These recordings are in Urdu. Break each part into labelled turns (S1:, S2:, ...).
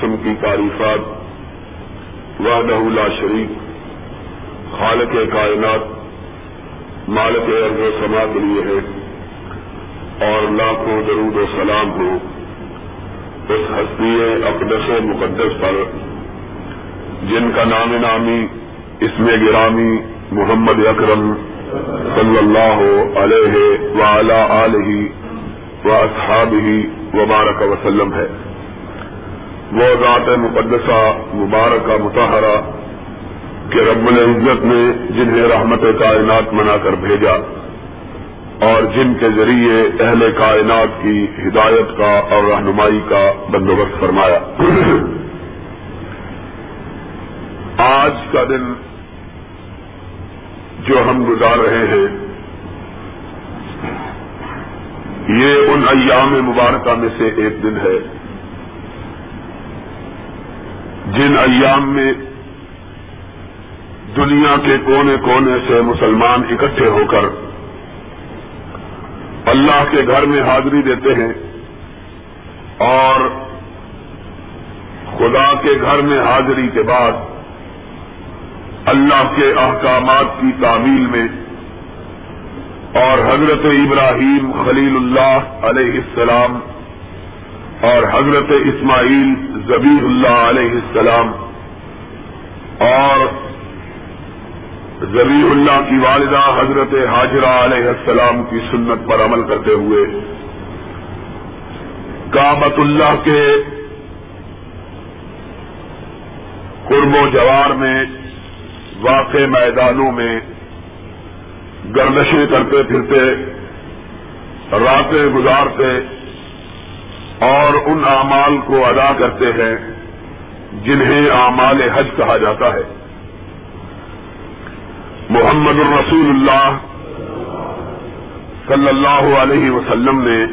S1: قسم کی تعریفات، وحدہ لا شریک، خالق کائنات، مالک ارض و سما کے لیے ہے، اور لاکھوں درود و سلام ہو اس ہستی اقدس و مقدس پر، جن کا نام نامی اس میں گرامی محمد اکرم صلی اللہ علیہ وعلی آلہ و اصحاب ہی وبارک وسلم ہے۔ وہ ذات مقدسہ، مبارکہ متحرہ کہ رب العزت نے جنہیں رحمت کائنات منا کر بھیجا اور جن کے ذریعے اہل کائنات کی ہدایت کا اور رہنمائی کا بندوبست فرمایا۔ آج کا دن جو ہم گزار رہے ہیں، یہ ان ایام مبارکہ میں سے ایک دن ہے۔ جن ایام میں دنیا کے کونے کونے سے مسلمان اکٹھے ہو کر اللہ کے گھر میں حاضری دیتے ہیں اور خدا کے گھر میں حاضری کے بعد اللہ کے احکامات کی تعمیل میں اور حضرت ابراہیم خلیل اللہ علیہ السلام اور حضرت اسماعیل زبی اللہ علیہ السلام اور زبی اللہ کی والدہ حضرت حاجرہ علیہ السلام کی سنت پر عمل کرتے ہوئے کابت اللہ کے قرب و جوار میں، واقع میدانوں میں گردشیں کرتے پھرتے، راتیں گزارتے اور ان اعمال کو ادا کرتے ہیں جنہیں اعمال حج کہا جاتا ہے۔ محمد الرسول اللہ صلی اللہ علیہ وسلم نے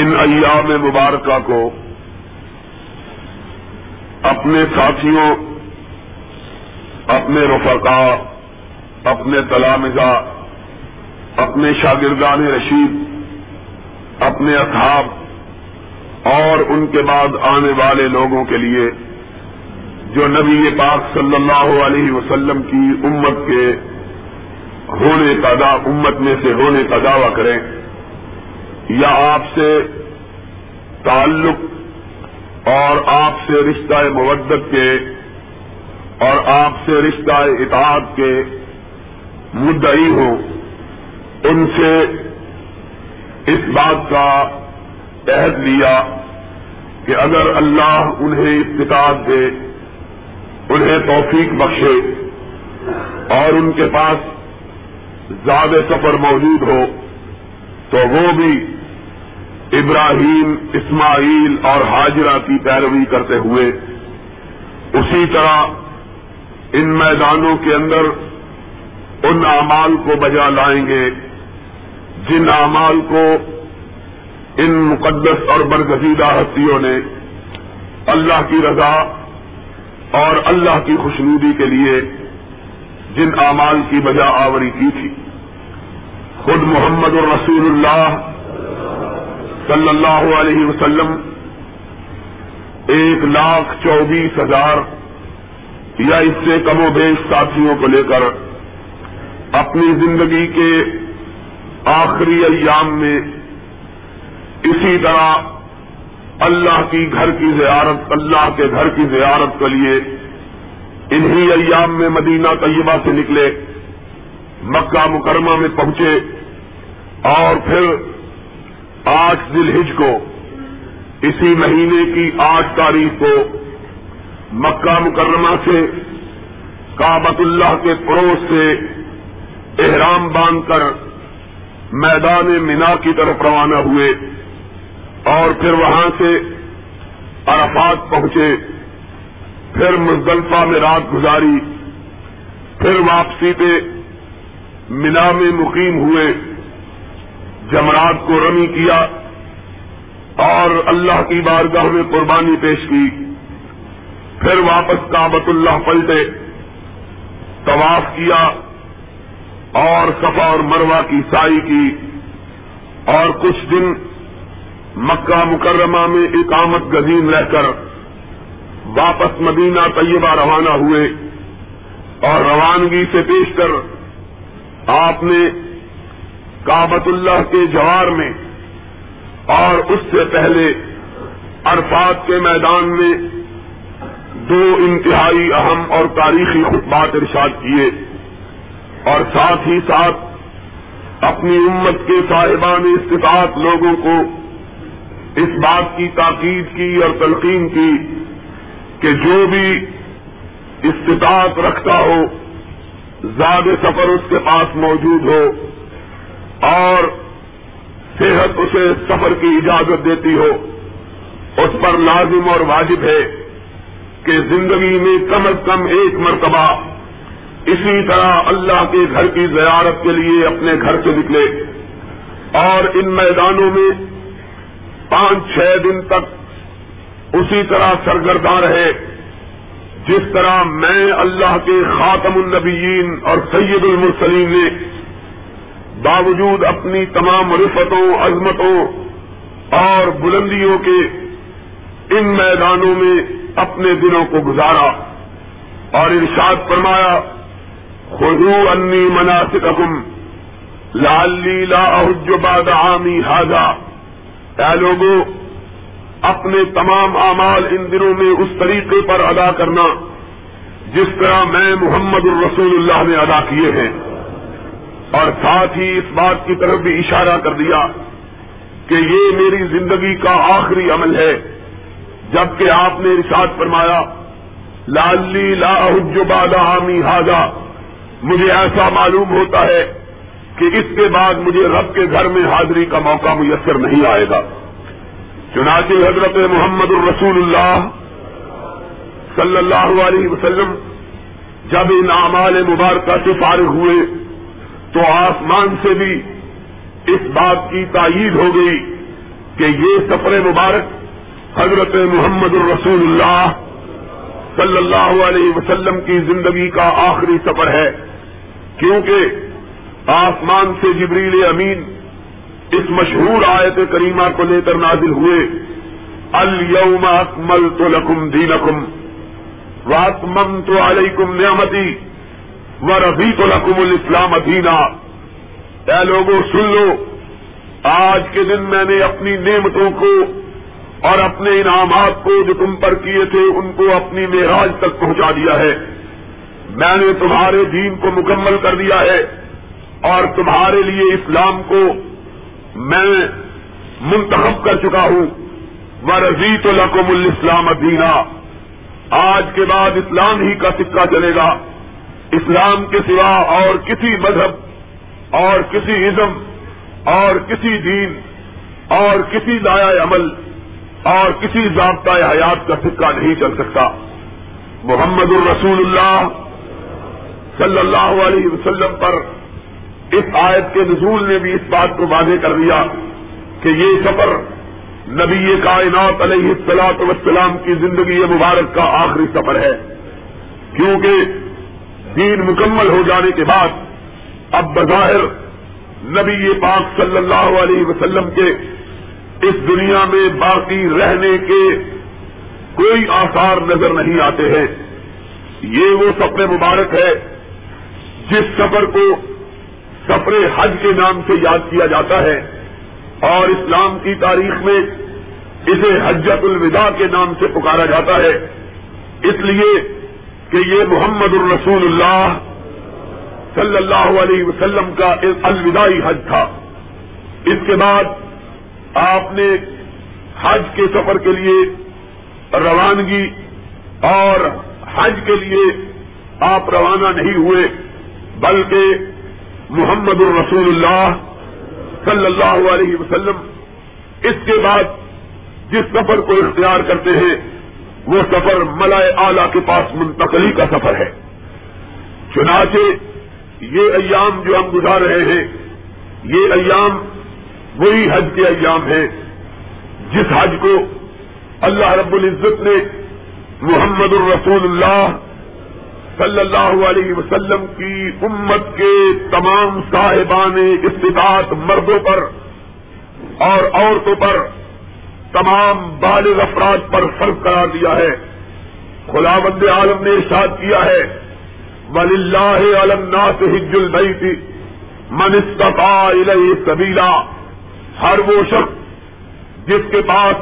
S1: ان ایام مبارکہ کو اپنے ساتھیوں، اپنے رفقا، اپنے تلامزہ اپنے شاگردان رشید اپنے اصحاب اور ان کے بعد آنے والے لوگوں کے لیے جو نبی پاک صلی اللہ علیہ وسلم کی امت کے ہونے کا دا امت میں سے ہونے کا دعویٰ کریں، یا آپ سے تعلق اور آپ سے رشتہ مودت کے اور آپ سے رشتہ اطاعت کے مدعی ہوں، ان سے اس بات کا عہد لیا کہ اگر اللہ انہیں استطاعت دے، انہیں توفیق بخشے اور ان کے پاس زیادہ سفر موجود ہو، تو وہ بھی ابراہیم، اسماعیل اور حاجرہ کی پیروی کرتے ہوئے اسی طرح ان میدانوں کے اندر ان اعمال کو بجا لائیں گے۔ جن اعمال کو ان مقدس اور برگزیدہ ہستیوں نے اللہ کی رضا اور اللہ کی خوشنودی کے لیے جن اعمال کی بجا آوری کی تھی۔ خود محمد الرسول اللہ صلی اللہ علیہ وسلم ایک لاکھ چوبیس ہزار یا اس سے کم و بیش ساتھیوں کو لے کر اپنی زندگی کے آخری ایام میں اسی طرح اللہ کی گھر کی زیارت، اللہ کے گھر کی زیارت کے لیے انہی ایام میں مدینہ طیبہ سے نکلے، مکہ مکرمہ میں پہنچے اور پھر آٹھ دل ہج کو، اسی مہینے کی آٹھ تاریخ کو مکہ مکرمہ سے کابت اللہ کے پڑوس سے احرام باندھ کر میدان مینا کی طرف روانہ ہوئے اور پھر وہاں سے عرفات پہنچے۔ پھر مزدلفہ میں رات گزاری۔ پھر واپسی پہ مینا میں مقیم ہوئے۔ جمرات کو رمی کیا اور اللہ کی بارگاہ میں قربانی پیش کی۔ پھر واپس کابت اللہ پلٹے۔ طواف کیا۔ اور صفا اور مروا کی سائی کی اور کچھ دن مکہ مکرمہ میں اقامت گزین رہ کر واپس مدینہ طیبہ روانہ ہوئے اور روانگی سے پیش کر آپ نے کابت اللہ کے جوار میں اور اس سے پہلے عرفات کے میدان میں دو انتہائی اہم اور تاریخی خطبات ارشاد کیے۔ اور ساتھ ہی ساتھ اپنی امت کے صاحبان استطاعت لوگوں کو اس بات کی تاکید کی اور تلقین کی کہ جو بھی استطاعت رکھتا ہو، زیادہ سفر اس کے پاس موجود ہو اور صحت اسے سفر کی اجازت دیتی ہو، اس پر لازم اور واجب ہے کہ زندگی میں کم از کم ایک مرتبہ اسی طرح اللہ کے گھر کی زیارت کے لیے اپنے گھر سے نکلے اور ان میدانوں میں پانچ چھ دن تک اسی طرح سرگرداں رہے، جس طرح میں اللہ کے خاتم النبیین اور سید المرسلین نے باوجود اپنی تمام رفتوں عظمتوں اور بلندیوں کے ان میدانوں میں اپنے دنوں کو گزارا اور ارشاد فرمایا خدو انی مناسب حکم لالی باد عامی حاضا اے لوگوں اپنے تمام اعمال ان دنوں میں اس طریقے پر ادا کرنا جس طرح میں محمد الرسول اللہ نے ادا کیے ہیں۔ اور ساتھ ہی اس بات کی طرف بھی اشارہ کر دیا کہ یہ میری زندگی کا آخری عمل ہے۔ جبکہ آپ نے ارشاد فرمایا لالی لا حامی ہاضا مجھے ایسا معلوم ہوتا ہے کہ اس کے بعد مجھے رب کے گھر میں حاضری کا موقع میسر نہیں آئے گا۔ چنانچہ حضرت محمد الرسول اللہ صلی اللہ علیہ وسلم جب ان اعمال مبارکہ سے فارغ ہوئے تو آسمان سے بھی اس بات کی تائید ہو گئی کہ یہ سفر مبارک حضرت محمد الرسول اللہ صلی اللہ علیہ وسلم کی زندگی کا آخری سفر ہے۔ کیونکہ آسمان سے جبریل امین اس مشہور آیت کریمہ کو لے کر نازل ہوئے۔ الم اکمل تو لکم دینکم واتمم تو علیکم نعمتی و ربی تو رقم الاسلام ادینا اے لوگوں سن لو، آج کے دن میں نے اپنی نعمتوں کو اور اپنے انعامات کو جو تم پر کیے تھے ان کو اپنی معراج تک پہنچا دیا ہے۔ میں نے تمہارے دین کو مکمل کر دیا ہے اور تمہارے لیے اسلام کو میں منتخب کر چکا ہوں۔ و رضی تو لقم الاسلام ادینا آج کے بعد اسلام ہی کا سکہ چلے گا۔ اسلام کے سوا اور کسی مذہب اور کسی ازم اور کسی دین اور کسی دایا عمل اور کسی ضابطۂ حیات کا سکہ نہیں چل سکتا۔ محمد الرسول اللہ صلی اللہ علیہ وسلم پر اس آیت کے نزول نے بھی اس بات کو واضح کر دیا کہ یہ سفر نبی کائنات علیہ السلاط وسلام کی زندگی مبارک کا آخری سفر ہے۔ کیونکہ دین مکمل ہو جانے کے بعد اب بظاہر نبی پاک صلی اللہ علیہ وسلم کے اس دنیا میں باقی رہنے کے کوئی آثار نظر نہیں آتے ہیں۔ یہ وہ سفر مبارک ہے جس سفر کو سفر حج کے نام سے یاد کیا جاتا ہے اور اسلام کی تاریخ میں اسے حجت الوداع کے نام سے پکارا جاتا ہے۔ اس لیے کہ یہ محمد الرسول اللہ صلی اللہ علیہ وسلم کا الوداعی حج تھا۔ اس کے بعد آپ نے حج کے سفر کے لیے روانگی اور حج کے لیے آپ روانہ نہیں ہوئے، بلکہ محمد الرسول اللہ صلی اللہ علیہ وسلم اس کے بعد جس سفر کو اختیار کرتے ہیں، وہ سفر ملائے آلہ کے پاس منتقلی کا سفر ہے۔ چنانچہ یہ ایام جو ہم گزار رہے ہیں، یہ ایام وہی حج کے ایام ہیں جس حج کو اللہ رب العزت نے محمد الرسول اللہ صلی اللہ علیہ وسلم کی امت کے تمام صاحبان استطاعت مردوں پر اور عورتوں پر تمام بالغ افراد پر فرق قرار دیا ہے۔ خلا بند عالم نے ارشاد کیا ہے ولی اللہ علم سے ہج البئی تھی منستفا سبیلا ہر وہ شخص جس کے پاس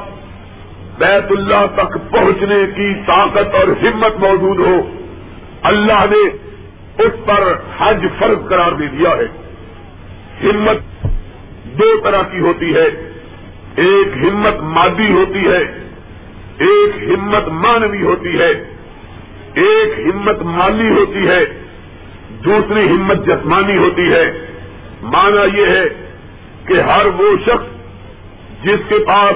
S1: بیت اللہ تک پہنچنے کی طاقت اور ہمت موجود ہو، اللہ نے اس پر حج فرض قرار دے دیا ہے۔ ہمت دو طرح کی ہوتی ہے۔ ایک ہمت مادی ہوتی ہے، ایک ہمت مانوی ہوتی ہے۔ ایک ہمت مالی ہوتی ہے، دوسری ہمت جسمانی ہوتی ہے۔ مانا یہ ہے کہ ہر وہ شخص جس کے پاس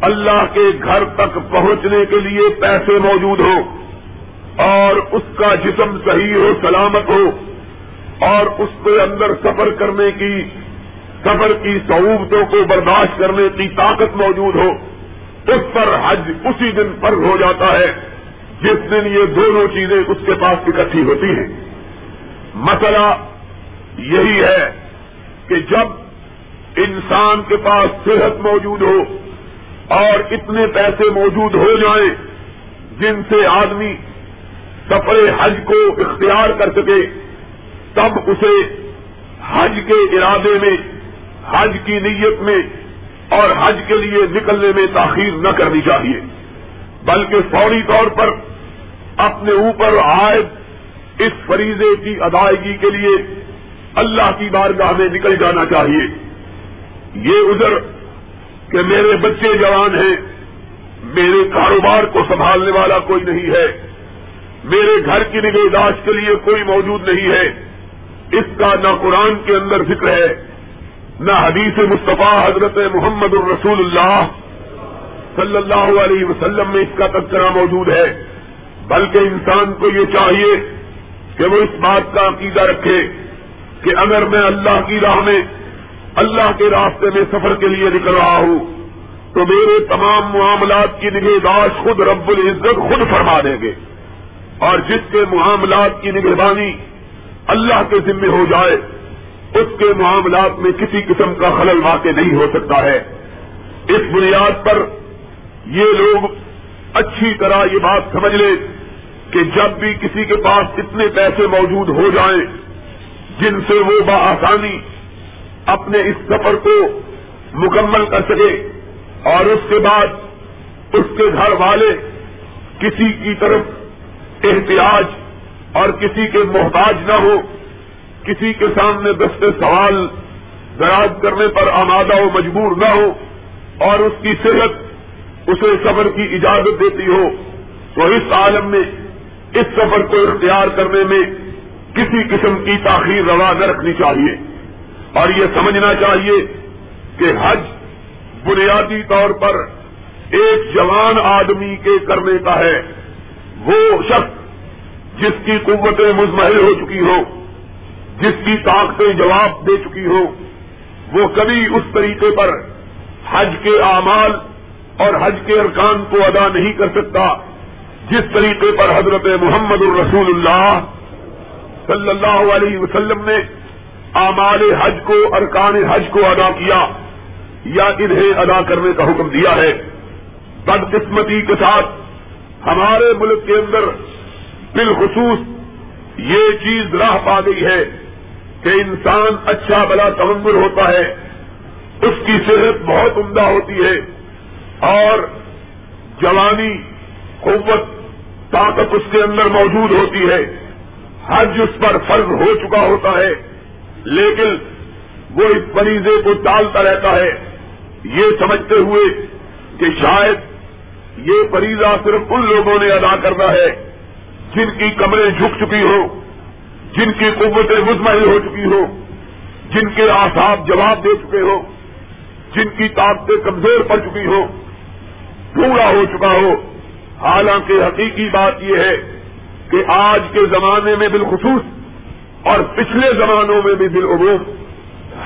S1: اللہ کے گھر تک پہنچنے کے لیے پیسے موجود ہوں اور اس کا جسم صحیح ہو، سلامت ہو اور اس کے اندر سفر کرنے کی، سفر کی سہولتوں کو برداشت کرنے کی طاقت موجود ہو، اس پر حج اسی دن فرض ہو جاتا ہے جس دن یہ دونوں چیزیں اس کے پاس اکٹھی ہوتی ہیں۔ مسئلہ یہی ہے کہ جب انسان کے پاس صحت موجود ہو اور اتنے پیسے موجود ہو جائیں جن سے آدمی سفر حج کو اختیار کر سکے، تب اسے حج کے ارادے میں، حج کی نیت میں اور حج کے لیے نکلنے میں تاخیر نہ کرنی چاہیے۔ بلکہ فوری طور پر اپنے اوپر عائد اس فریضے کی ادائیگی کے لیے اللہ کی بارگاہ میں نکل جانا چاہیے۔ یہ ادھر کہ میرے بچے جوان ہیں، میرے کاروبار کو سنبھالنے والا کوئی نہیں ہے، میرے گھر کی نگہداشت کے لیے کوئی موجود نہیں ہے۔ اس کا نہ قرآن کے اندر ذکر ہے، نہ حدیث مصطفیٰ حضرت محمد الرسول اللہ صلی اللہ علیہ وسلم میں اس کا تذکرہ موجود ہے۔ بلکہ انسان کو یہ چاہیے کہ وہ اس بات کا عقیدہ رکھے کہ اگر میں اللہ کی راہ میں اللہ کے راستے میں سفر کے لیے نکل رہا ہوں، تو میرے تمام معاملات کی نگہداشت خود رب العزت خود فرما دیں گے۔ اور جس کے معاملات کی نگہبانی اللہ کے ذمے ہو جائے، اس کے معاملات میں کسی قسم کا خلل واقع نہیں ہو سکتا ہے۔ اس بنیاد پر یہ لوگ اچھی طرح یہ بات سمجھ لیں کہ جب بھی کسی کے پاس اتنے پیسے موجود ہو جائیں، جن سے وہ بآسانی اپنے اس سفر کو مکمل کر سکے اور اس کے بعد اس کے گھر والے کسی کی طرف احتیاج اور کسی کے محتاج نہ ہو، کسی کے سامنے دستے سوال دراز کرنے پر آمادہ و مجبور نہ ہو اور اس کی صحت اسے سفر کی اجازت دیتی ہو، تو اس عالم میں، اس سفر کو اختیار کرنے میں کسی قسم کی تاخیر روا نہ رکھنی چاہیے۔ اور یہ سمجھنا چاہیے کہ حج بنیادی طور پر ایک جوان آدمی کے کرنے کا ہے۔ وہ شخص جس کی قوتیں مزمحل ہو چکی ہو جس کی طاقتیں جواب دے چکی ہو وہ کبھی اس طریقے پر حج کے اعمال اور حج کے ارکان کو ادا نہیں کر سکتا جس طریقے پر حضرت محمد الرسول اللہ صلی اللہ علیہ وسلم نے اعمال حج کو، ارکان حج کو ادا کیا یا انہیں ادا کرنے کا حکم دیا ہے۔ بدقسمتی کے ساتھ ہمارے ملک کے اندر بالخصوص یہ چیز راہ پا گئی ہے کہ انسان اچھا بلا تمنگر ہوتا ہے، اس کی صحت بہت عمدہ ہوتی ہے اور جوانی، قوت، طاقت اس کے اندر موجود ہوتی ہے۔ حج اس پر فرض ہو چکا ہوتا ہے۔ لیکن وہ اس فریضے کو ٹالتا رہتا ہے یہ سمجھتے ہوئے کہ شاید یہ فریضہ صرف ان لوگوں نے ادا کرنا ہے جن کی کمریں جھک چکی ہو جن کی قوتیں مزمحل ہو چکی ہو جن کے آساب جواب دے چکے ہو جن کی طاقتیں کمزور پڑ چکی ہو پورا ہو چکا ہو۔ حالانکہ حقیقی بات یہ ہے کہ آج کے زمانے میں بالخصوص اور پچھلے زمانوں میں بھی بالعموم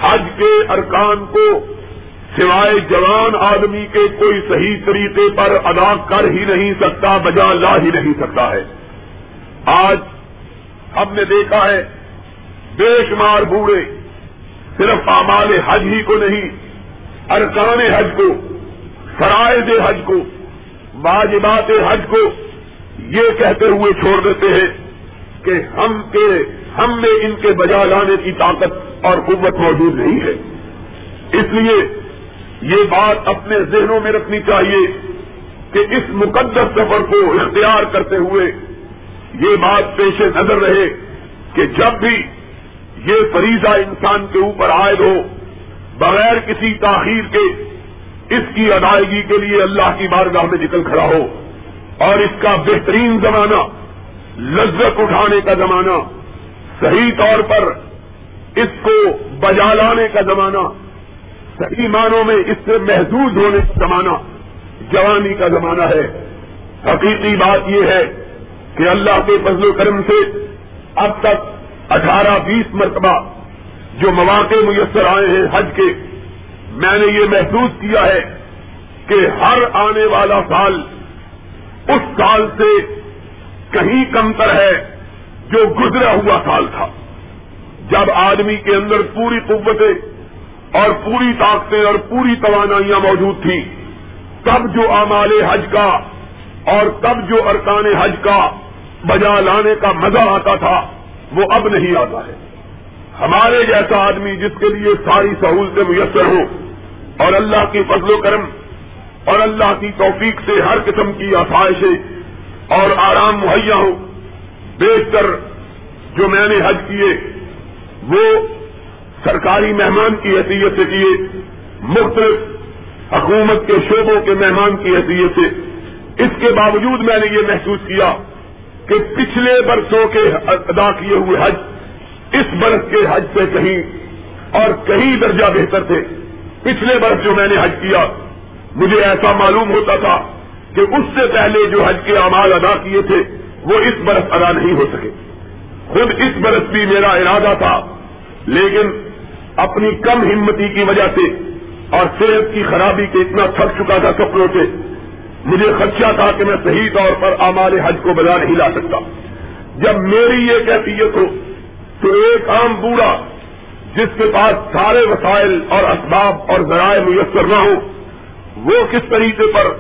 S1: حج کے ارکان کو سوائے جوان آدمی کے کوئی صحیح طریقے پر ادا کر ہی نہیں سکتا، بجا لا ہی نہیں سکتا ہے۔ آج ہم نے دیکھا ہے بے شمار بوڑھے صرف امال حج ہی کو نہیں، ارکان حج کو، فرائض حج کو، واجبات حج کو یہ کہتے ہوئے چھوڑ دیتے ہیں کہ ہم کے ہم میں ان کے بجا لانے کی طاقت اور قوت موجود نہیں ہے۔ اس لیے یہ بات اپنے ذہنوں میں رکھنی چاہیے کہ اس مقدس سفر کو اختیار کرتے ہوئے یہ بات پیش نظر رہے کہ جب بھی یہ فریضہ انسان کے اوپر عائد ہو، بغیر کسی تاخیر کے اس کی ادائیگی کے لیے اللہ کی بارگاہ میں نکل کھڑا ہو اور اس کا بہترین زمانہ لذت اٹھانے کا زمانہ صحیح طور پر اس کو بجا لانے کا زمانہ، صحیح معنوں میں اس سے محدود ہونے کا زمانہ، جوانی کا زمانہ ہے۔ حقیقی بات یہ ہے کہ اللہ کے فضل و کرم سے اب تک اٹھارہ بیس مرتبہ جو مواقع میسر آئے ہیں حج کے، میں نے یہ محسوس کیا ہے کہ ہر آنے والا سال اس سال سے کہیں کمتر ہے۔ جو گزرا ہوا سال تھا۔ جب آدمی کے اندر پوری قوتیں اور پوری طاقتیں اور پوری توانائیاں موجود تھیں، تب جو امال حج کا اور تب جو ارکان حج کا بجا لانے کا مزہ آتا تھا، وہ اب نہیں آتا ہے۔ ہمارے جیسا آدمی جس کے لیے ساری سہولتیں میسر ہوں اور اللہ کی فضل و کرم اور اللہ کی توفیق سے ہر قسم کی آسائشیں اور آرام مہیا ہوں بیشتر جو میں نے حج کیے، وہ سرکاری مہمان کی حیثیت سے کیے، مختلف حکومت کے شعبوں کے مہمان کی حیثیت سے۔ اس کے باوجود میں نے یہ محسوس کیا کہ پچھلے برسوں کے ادا کیے ہوئے حج، اس برس کے حج سے کہیں اور کہیں درجہ بہتر تھے۔ پچھلے برس جو میں نے حج کیا، مجھے ایسا معلوم ہوتا تھا کہ اس سے پہلے جو حج کے اعمال ادا کیے تھے وہ اس برس ادا نہیں ہو سکے۔ خود اس برس بھی میرا ارادہ تھا، لیکن اپنی کم ہمتی کی وجہ سے اور صحت کی خرابی کے اتنا تھک چکا تھا سپنوں سے، مجھے خدشہ تھا کہ میں صحیح طور پر آمال حج کو بجا نہیں لا سکتا۔ جب میری یہ کیفیت ہو تو ایک عام بوڑھا جس کے پاس سارے وسائل اور اسباب اور ذرائع میسر نہ ہو وہ کس طریقے پر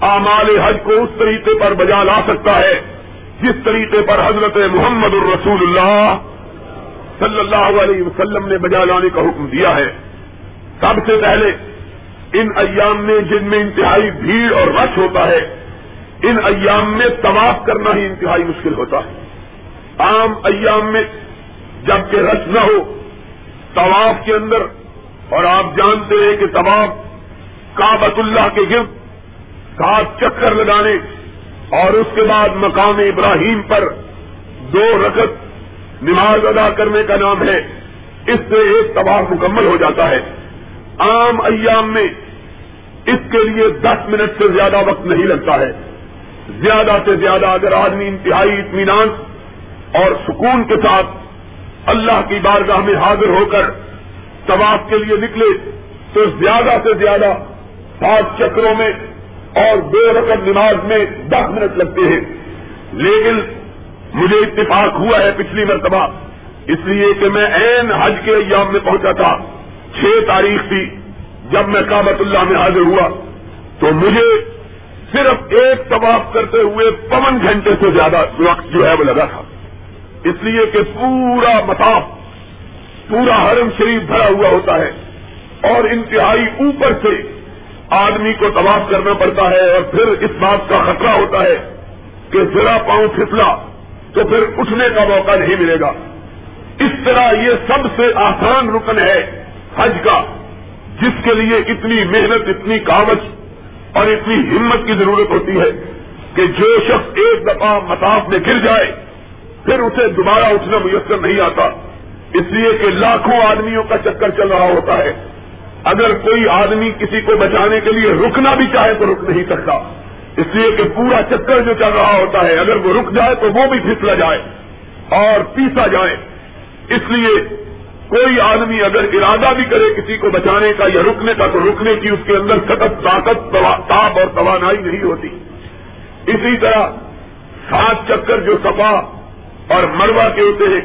S1: آمال حج کو اس طریقے پر بجا لا سکتا ہے؟ جس طریقے پر حضرت محمد الرسول اللہ صلی اللہ علیہ وسلم نے بجا لانے کا حکم دیا ہے، سب سے پہلے ان ایام میں جن میں انتہائی بھیڑ اور رش ہوتا ہے، ان ایام میں طواف کرنا ہی انتہائی مشکل ہوتا ہے۔ عام ایام میں جبکہ رش نہ ہو، طواف کے اندر، اور آپ جانتے ہیں کہ طواف کابت اللہ کے گرد سات چکر لگانے اور اس کے بعد مقام ابراہیم پر دو رکت نماز ادا کرنے کا نام ہے، اس سے ایک طواف مکمل ہو جاتا ہے۔ عام ایام میں اس کے لیے دس منٹ سے زیادہ وقت نہیں لگتا ہے۔ زیادہ سے زیادہ اگر آدمی انتہائی اطمینان اور سکون کے ساتھ اللہ کی بارگاہ میں حاضر ہو کر طواف کے لیے نکلے، تو زیادہ سے زیادہ سات چکروں میں اور دو رقم نماز میں دس منٹ لگتے ہیں۔ لیکن مجھے اتفاق ہوا ہے پچھلی مرتبہ، اس لیے کہ میں این حج کے ایام میں پہنچا تھا۔ چھ تاریخ تھی جب میں کابت اللہ میں حاضر ہوا۔ تو مجھے صرف ایک طواف کرتے ہوئے پون گھنٹے سے زیادہ وقت جو ہے وہ لگا تھا۔ اس لیے کہ پورا مطاف، پورا حرم شریف بھرا ہوا ہوتا ہے۔ اور انتہائی اوپر سے آدمی کو طواف کرنا پڑتا ہے اور پھر اس بات کا خطرہ ہوتا ہے کہ ذرا پاؤں پھسلا تو پھر اٹھنے کا موقع نہیں ملے گا۔ اس طرح یہ سب سے آسان رکن ہے حج کا، جس کے لیے اتنی محنت، اتنی کاغذ اور اتنی ہمت کی ضرورت ہوتی ہے کہ جو شخص ایک دفعہ مساف میں گر جائے، پھر اسے دوبارہ اٹھنا میسر نہیں آتا۔ اس لیے کہ لاکھوں آدمیوں کا چکر چل رہا ہوتا ہے۔ اگر کوئی آدمی کسی کو بچانے کے لیے رکنا بھی چاہے تو رک نہیں سکتا۔ اس لیے کہ پورا چکر جو چل رہا ہوتا ہے، اگر وہ رک جائے تو وہ بھی پھسلا جائے اور پیسا جائے۔ اس لیے کوئی آدمی اگر ارادہ بھی کرے کسی کو بچانے کا یا رکنے کا، تو رکنے کی اس کے اندر سخت طاقت تاب اور توانائی نہیں ہوتی۔ اسی طرح سات چکر جو سفا اور مروا کے ہوتے ہیں،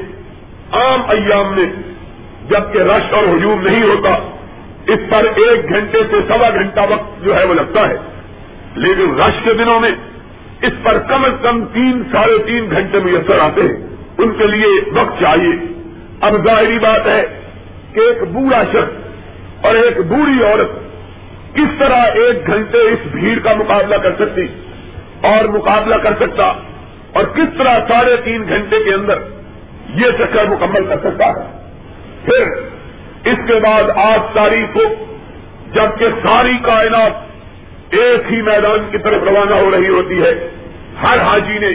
S1: عام ایام میں جبکہ رش اور ہجوم نہیں ہوتا اس پر ایک گھنٹے سے سوا گھنٹہ وقت جو ہے وہ لگتا ہے۔ لیکن رش کے دنوں میں اس پر کم از کم تین ساڑھے تین گھنٹے میسر آتے ہیں۔ ان کے لیے وقت چاہیے۔ اب ظاہری بات ہے کہ ایک بوڑھا شخص اور ایک بوڑھی عورت کس طرح ایک گھنٹے اس بھیڑ کا مقابلہ کر سکتی اور مقابلہ کر سکتا اور کس طرح ساڑھے تین گھنٹے کے اندر یہ چکر مکمل کر سکتا ہے۔ پھر اس کے بعد آج تاریخ کو جبکہ ساری کائنات ایک ہی میدان کی طرف روانہ ہو رہی ہوتی ہے، ہر حاجی نے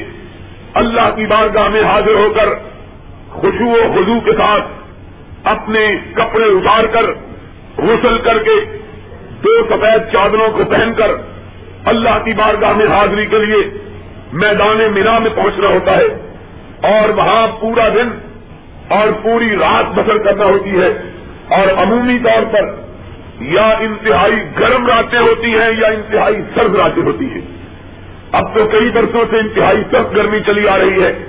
S1: اللہ کی بارگاہ میں حاضر ہو کر خوشو و خزو کے ساتھ اپنے کپڑے اتار کر، غسل کر کے دو سفید چادروں کو پہن کر اللہ کی بارگاہ میں حاضری کے لیے میدان مینا میں پہنچنا ہوتا ہے اور وہاں پورا دن اور پوری رات بسر کرنا ہوتی ہے۔ اور عمومی طور پر یا انتہائی گرم راتیں ہوتی ہیں یا انتہائی سرد راتیں ہوتی ہیں۔ اب تو کئی برسوں سے انتہائی سخت گرمی چلی آ رہی ہے،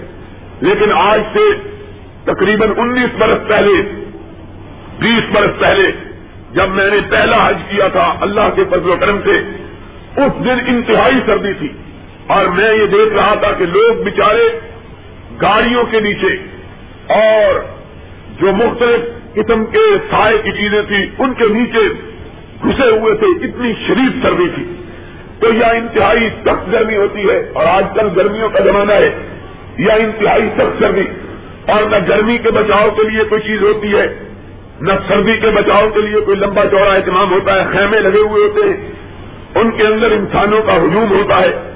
S1: لیکن آج سے تقریباً انیس برس پہلے، بیس برس پہلے جب میں نے پہلا حج کیا تھا اللہ کے فضل و کرم سے، اس دن انتہائی سردی تھی۔ اور میں یہ دیکھ رہا تھا کہ لوگ بچارے گاڑیوں کے نیچے اور جو مختلف قسم کے سائے کی چیزیں تھیں، ان کے نیچے گھسے ہوئے تھے، اتنی شدید سردی تھی۔ تو یہ انتہائی سخت گرمی ہوتی ہے اور آج کل گرمیوں کا زمانہ ہے، یا انتہائی سخت سردی۔ اور نہ گرمی کے بچاؤ کے لیے کوئی چیز ہوتی ہے، نہ سردی کے بچاؤ کے لیے کوئی لمبا چوڑا اہتمام ہوتا ہے، خیمے لگے ہوئے ہوتے ہیں۔ ان کے اندر انسانوں کا ہجوم ہوتا ہے۔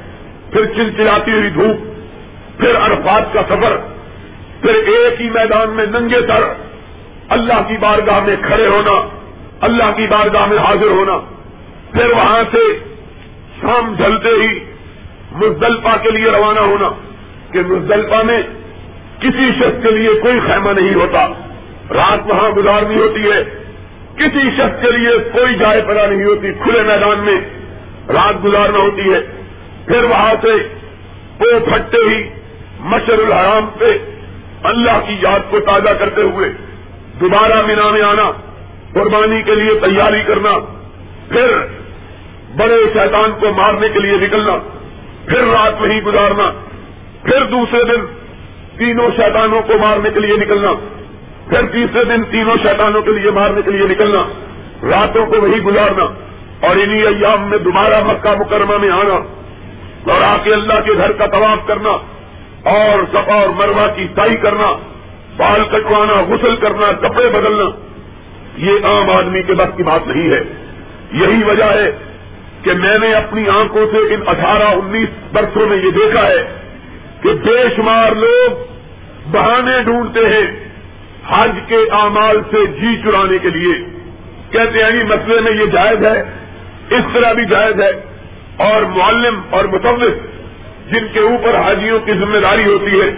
S1: پھر چلچلاتی ہوئی دھوپ، پھر عرفات کا سفر، پھر ایک ہی میدان میں ننگے سر۔ اللہ کی بارگاہ میں کھڑے ہونا، اللہ کی بارگاہ میں حاضر ہونا۔ پھر وہاں سے شام ڈھلتے ہی مزدلفہ کے لیے روانہ ہونا کہ مزدلفہ میں کسی شخص کے لیے کوئی خیمہ نہیں ہوتا۔ رات وہاں گزارنی ہوتی ہے، کسی شخص کے لیے کوئی جائے پڑا نہیں ہوتی، کھلے میدان میں رات گزارنا ہوتی ہے۔ پھر وہاں سے وہ پھٹتے ہی مشر الحرام پہ اللہ کی یاد کو تازہ کرتے ہوئے دوبارہ مینا میں آنا، قربانی کے لیے تیاری کرنا، پھر بڑے شیطان کو مارنے کے لیے نکلنا، پھر رات میں ہی گزارنا، پھر دوسرے دن تینوں شیطانوں کو مارنے کے لیے نکلنا، پھر تیسرے دن تینوں شیطانوں کے لیے مارنے کے لیے نکلنا، راتوں کو وہی گزارنا، اور انہی ایام میں دوبارہ مکہ مکرمہ میں آنا، اور آ کے اللہ کے گھر کا طواف کرنا، اور سفا اور مروا کی تائی کرنا بال کٹوانا، غسل کرنا، کپڑے بدلنا، یہ عام آدمی کے بس کی بات نہیں ہے۔ یہی وجہ ہے کہ میں نے اپنی آنکھوں سے ان اٹھارہ انیس برسوں میں یہ دیکھا ہے کہ بے شمار لوگ بہانے ڈھونڈتے ہیں حج کے اعمال سے جی چرانے کے لیے۔ کہتے ہیں جی، مسئلے میں یہ جائز ہے، اس طرح بھی جائز ہے۔ اور معلم اور متوث جن کے اوپر حاجیوں کی ذمہ داری ہوتی ہے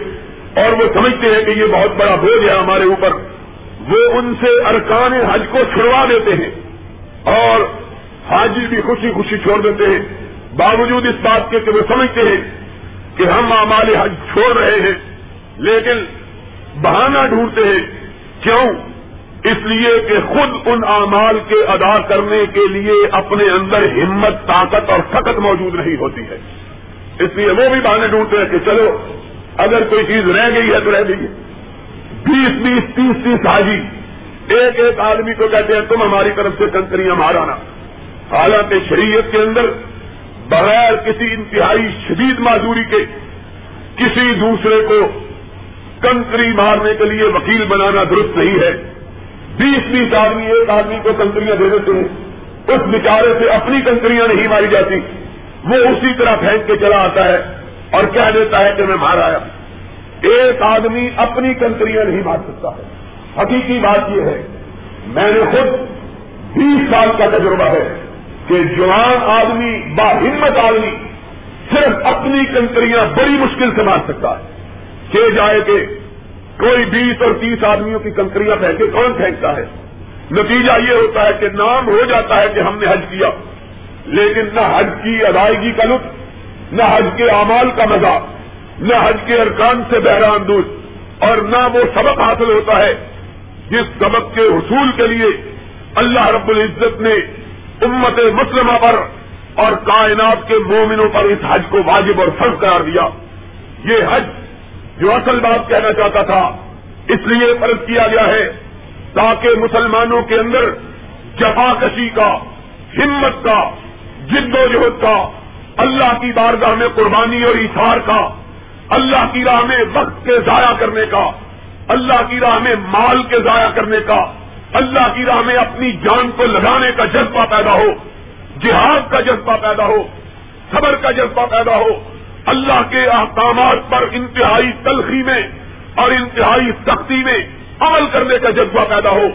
S1: اور وہ سمجھتے ہیں کہ یہ بہت بڑا بوجھ ہے ہمارے اوپر، وہ ان سے ارکان حج کو چھڑوا دیتے ہیں اور حاجی بھی خوشی خوشی چھوڑ دیتے ہیں۔ باوجود اس بات کے کہ وہ سمجھتے ہیں کہ ہم اعمال حج چھوڑ رہے ہیں، لیکن بہانہ ڈھونڈتے ہیں۔ کیوں؟ اس لیے کہ خود ان اعمال کے ادا کرنے کے لیے اپنے اندر ہمت، طاقت اور سخت موجود نہیں ہوتی ہے۔ اس لیے وہ بھی بہانے ڈھونڈتے ہیں کہ چلو اگر کوئی چیز رہ گئی ہے تو رہ گئی بیس بیس تیس تیس حاجی۔ ایک ایک آدمی کو کہتے ہیں، تم ہماری طرف سے کنکریاں مارانا حالانکہ شریعت کے اندر بغیر کسی انتہائی شدید معذوری کے کسی دوسرے کو کنکری مارنے کے لیے وکیل بنانا درست نہیں ہے۔ بیس بیس آدمی، ایک آدمی کو کنکریاں دے دیتے ہیں اس بیچارے سے اپنی کنکریاں نہیں ماری جاتی۔ وہ اسی طرح پھینک کے چلا آتا ہے۔ اور کہہ دیتا ہے کہ میں مار آیا ایک آدمی اپنی کنکریاں نہیں مار سکتا ہے۔ حقیقی بات یہ ہے، میں نے خود بیس سال کا تجربہ ہے کہ جوان آدمی با ہمت آدمی صرف اپنی کنکریاں بڑی مشکل سے مار سکتا ہے۔ کہ جائے کہ کوئی بیس اور تیس آدمیوں کی کنکریاں پھینکے، کون پھینکتا ہے؟ نتیجہ یہ ہوتا ہے کہ نام ہو جاتا ہے کہ ہم نے حج کیا، لیکن نہ حج کی ادائیگی کا لطف نہ حج کے اعمال کا مزہ، نہ حج کے ارکان سے بحران دور اور نہ وہ سبق حاصل ہوتا ہے جس سبق کے حصول کے لیے اللہ رب العزت نے امت مسلمہ پر اور کائنات کے مومنوں پر اس حج کو واجب اور فرض قرار دیا۔ یہ حج جو اصل بات کہنا چاہتا تھا، اس لیے فرض کیا گیا ہے تاکہ مسلمانوں کے اندر جفا کشی کا، ہمت کا، جد و جہد کا اللہ کی بارگاہ میں قربانی اور اشار کا، اللہ کی راہ میں وقت کے ضائع کرنے کا، اللہ کی راہ میں مال کے ضائع کرنے کا، اللہ کی راہ میں اپنی جان کو لگانے کا جذبہ پیدا ہو، جہاد کا جذبہ پیدا ہو، صبر کا جذبہ پیدا ہو، اللہ کے احکامات پر انتہائی تلخی میں اور انتہائی سختی میں عمل کرنے کا جذبہ پیدا ہو۔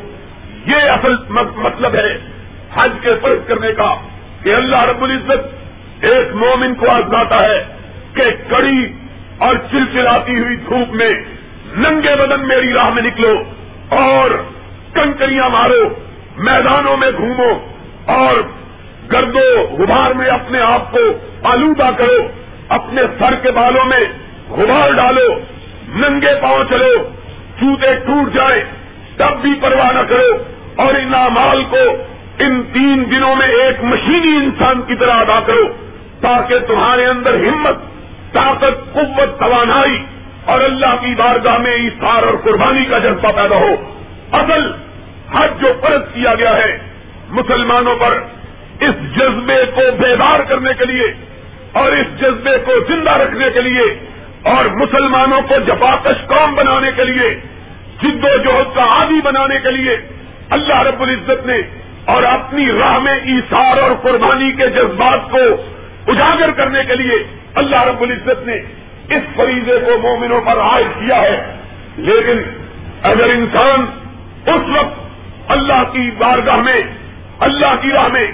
S1: یہ اصل مطلب ہے حج کے فرض کرنے کا کہ اللہ رب العزت ایک مومن کو آزماتا ہے کہ کڑی اور چلچلاتی ہوئی دھوپ میں ننگے بدن میری راہ میں نکلو اور کنکریاں مارو، میدانوں میں گھومو اور گردو غبار میں اپنے آپ کو آلودہ کرو، اپنے سر کے بالوں میں غبار ڈالو، ننگے پاؤں چلو چوتے ٹوٹ جائے تب بھی پرواہ نہ کرو اور ان امال کو ان تین دنوں میں ایک مشینی انسان کی طرح ادا کرو۔ تاکہ تمہارے اندر ہمت، طاقت، قوت، توانائی اور اللہ کی بارگاہ میں اشار اور قربانی کا جذبہ پیدا ہو۔ اصل حج جو فرض کیا گیا ہے، مسلمانوں پر اس جذبے کو بیدار کرنے کے لیے اور اس جذبے کو زندہ رکھنے کے لیے اور مسلمانوں کو جفاکش قوم بنانے کے لیے، جد و جہد کا عادی بنانے کے لیے اللہ رب العزت نے اور اپنی راہ میں ایسار اور قربانی کے جذبات کو اجاگر کرنے کے لیے اللہ رب العزت نے اس فریضے کو مومنوں پر عائد کیا ہے۔ لیکن اگر انسان اس وقت اللہ کی بارگاہ میں، اللہ کی راہ میں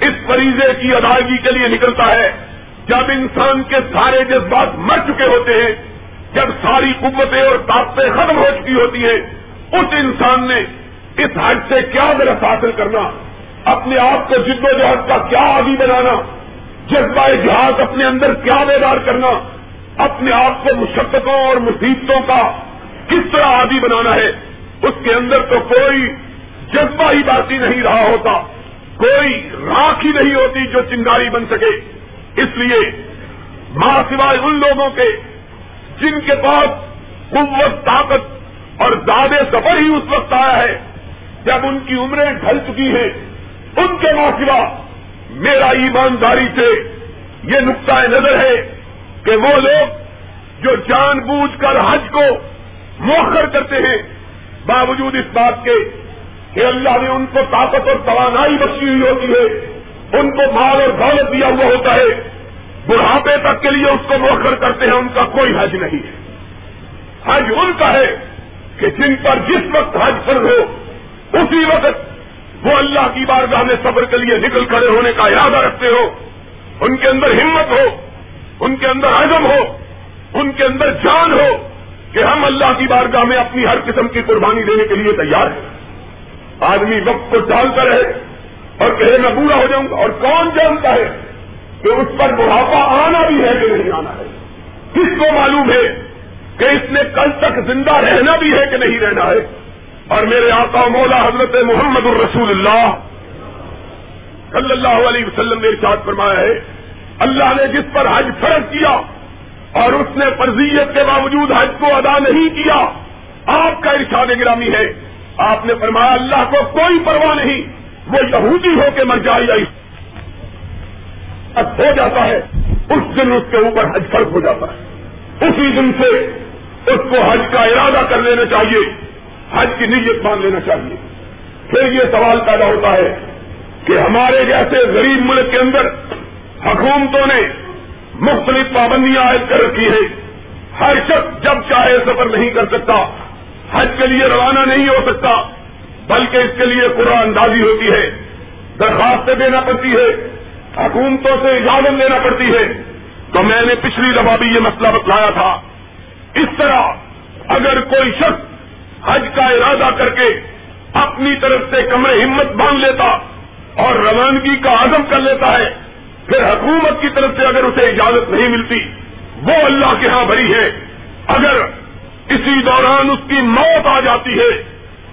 S1: اس فریضے کی ادائیگی کے لیے نکلتا ہے، جب انسان کے سارے جذبات مر چکے ہوتے ہیں، جب ساری قوتیں اور طاقتیں ختم ہو چکی ہوتی ہیں، اس انسان نے اس حج سے کیا درخت حاصل کرنا، اپنے آپ کو جد و جہد کا کیا عادی بنانا جذبہ جہاد اپنے اندر کیا بیدار کرنا؟ اپنے آپ کو مشقتوں اور مصیبتوں کا کس طرح عادی بنانا ہے؟ اس کے اندر تو کوئی جذبہ ہی باقی نہیں رہا ہوتا، کوئی راکھ ہی نہیں ہوتی جو چنگاری بن سکے۔ اس لیے ماں سوائے ان لوگوں کے جن کے پاس قوت، طاقت اور دادے سفر ہی اس وقت آیا ہے، جب ان کی عمریں ڈھل چکی ہیں، ان کے ماں سوا میرا ایمانداری سے یہ نقطۂ نظر ہے کہ وہ لوگ جو جان بوجھ کر حج کو موخر کرتے ہیں، باوجود اس بات کے کہ اللہ نے ان کو طاقت اور توانائی بخشی ہوئی ہوتی ہے، ان کو مال اور دولت دیا ہوا ہوتا ہے، بڑھاپے تک کے لیے اس کو موخر کرتے ہیں، ان کا کوئی حج نہیں ہے۔ حج ان کا ہے کہ جن پر جس وقت حج فرض ہو، اسی وقت وہ اللہ کی بارگاہ میں صبر کے لیے نکل کھڑے ہونے کا ارادہ رکھتے ہو، ان کے اندر ہمت ہو، ان کے اندر عزم ہو، ان کے اندر جان ہو کہ ہم اللہ کی بارگاہ میں اپنی ہر قسم کی قربانی دینے کے لیے تیار ہیں۔ آدمی وقت کو ڈالتا رہے اور کہے، میں بوڑھا ہو جاؤں گا۔ اور کون جانتا ہے کہ اس پر بڑھاپا آنا بھی ہے کہ نہیں آنا ہے؟ کس کو معلوم ہے کہ اس نے کل تک زندہ رہنا بھی ہے کہ نہیں رہنا ہے؟ اور میرے آقا مولا حضرت محمد الرسول اللہ صلی اللہ علیہ وسلم نے ارشاد فرمایا ہے، اللہ نے جس پر حج فرض کیا اور اس نے فرضیت کے باوجود حج کو ادا نہیں کیا، آپ کا ارشاد گرامی ہے۔ آپ نے فرمایا، اللہ کو کوئی پرواہ نہیں، وہ یہودی ہو کے مر جائے یا ہو جاتا ہے، اس دن اس کے اوپر حج فرق ہو جاتا ہے۔ اسی دن سے اس کو حج کا ارادہ کر لینا چاہیے۔ حج کی نیت مان لینا چاہیے۔ پھر یہ سوال پیدا ہوتا ہے کہ ہمارے جیسے غریب ملک کے اندر حکومتوں نے مختلف پابندیاں عائد کر رکھی ہے ہر شخص جب چاہے سفر نہیں کر سکتا، حج کے لیے روانہ نہیں ہو سکتا، بلکہ اس کے لیے قرآن اندازی ہوتی ہے، درخواستیں دینا پڑتی ہے، حکومتوں سے اجازت لینا پڑتی ہے۔ تو میں نے پچھلی دفعہ بھی یہ مسئلہ بتلایا تھا۔ اس طرح اگر کوئی شخص حج کا ارادہ کر کے اپنی طرف سے کمر ہمت باندھ لیتا اور روانگی کا عزم کر لیتا ہے۔ پھر حکومت کی طرف سے اگر اسے اجازت نہیں ملتی، وہ اللہ کے ہاں بری ہے۔ اگر اسی دوران اس کی موت آ جاتی ہے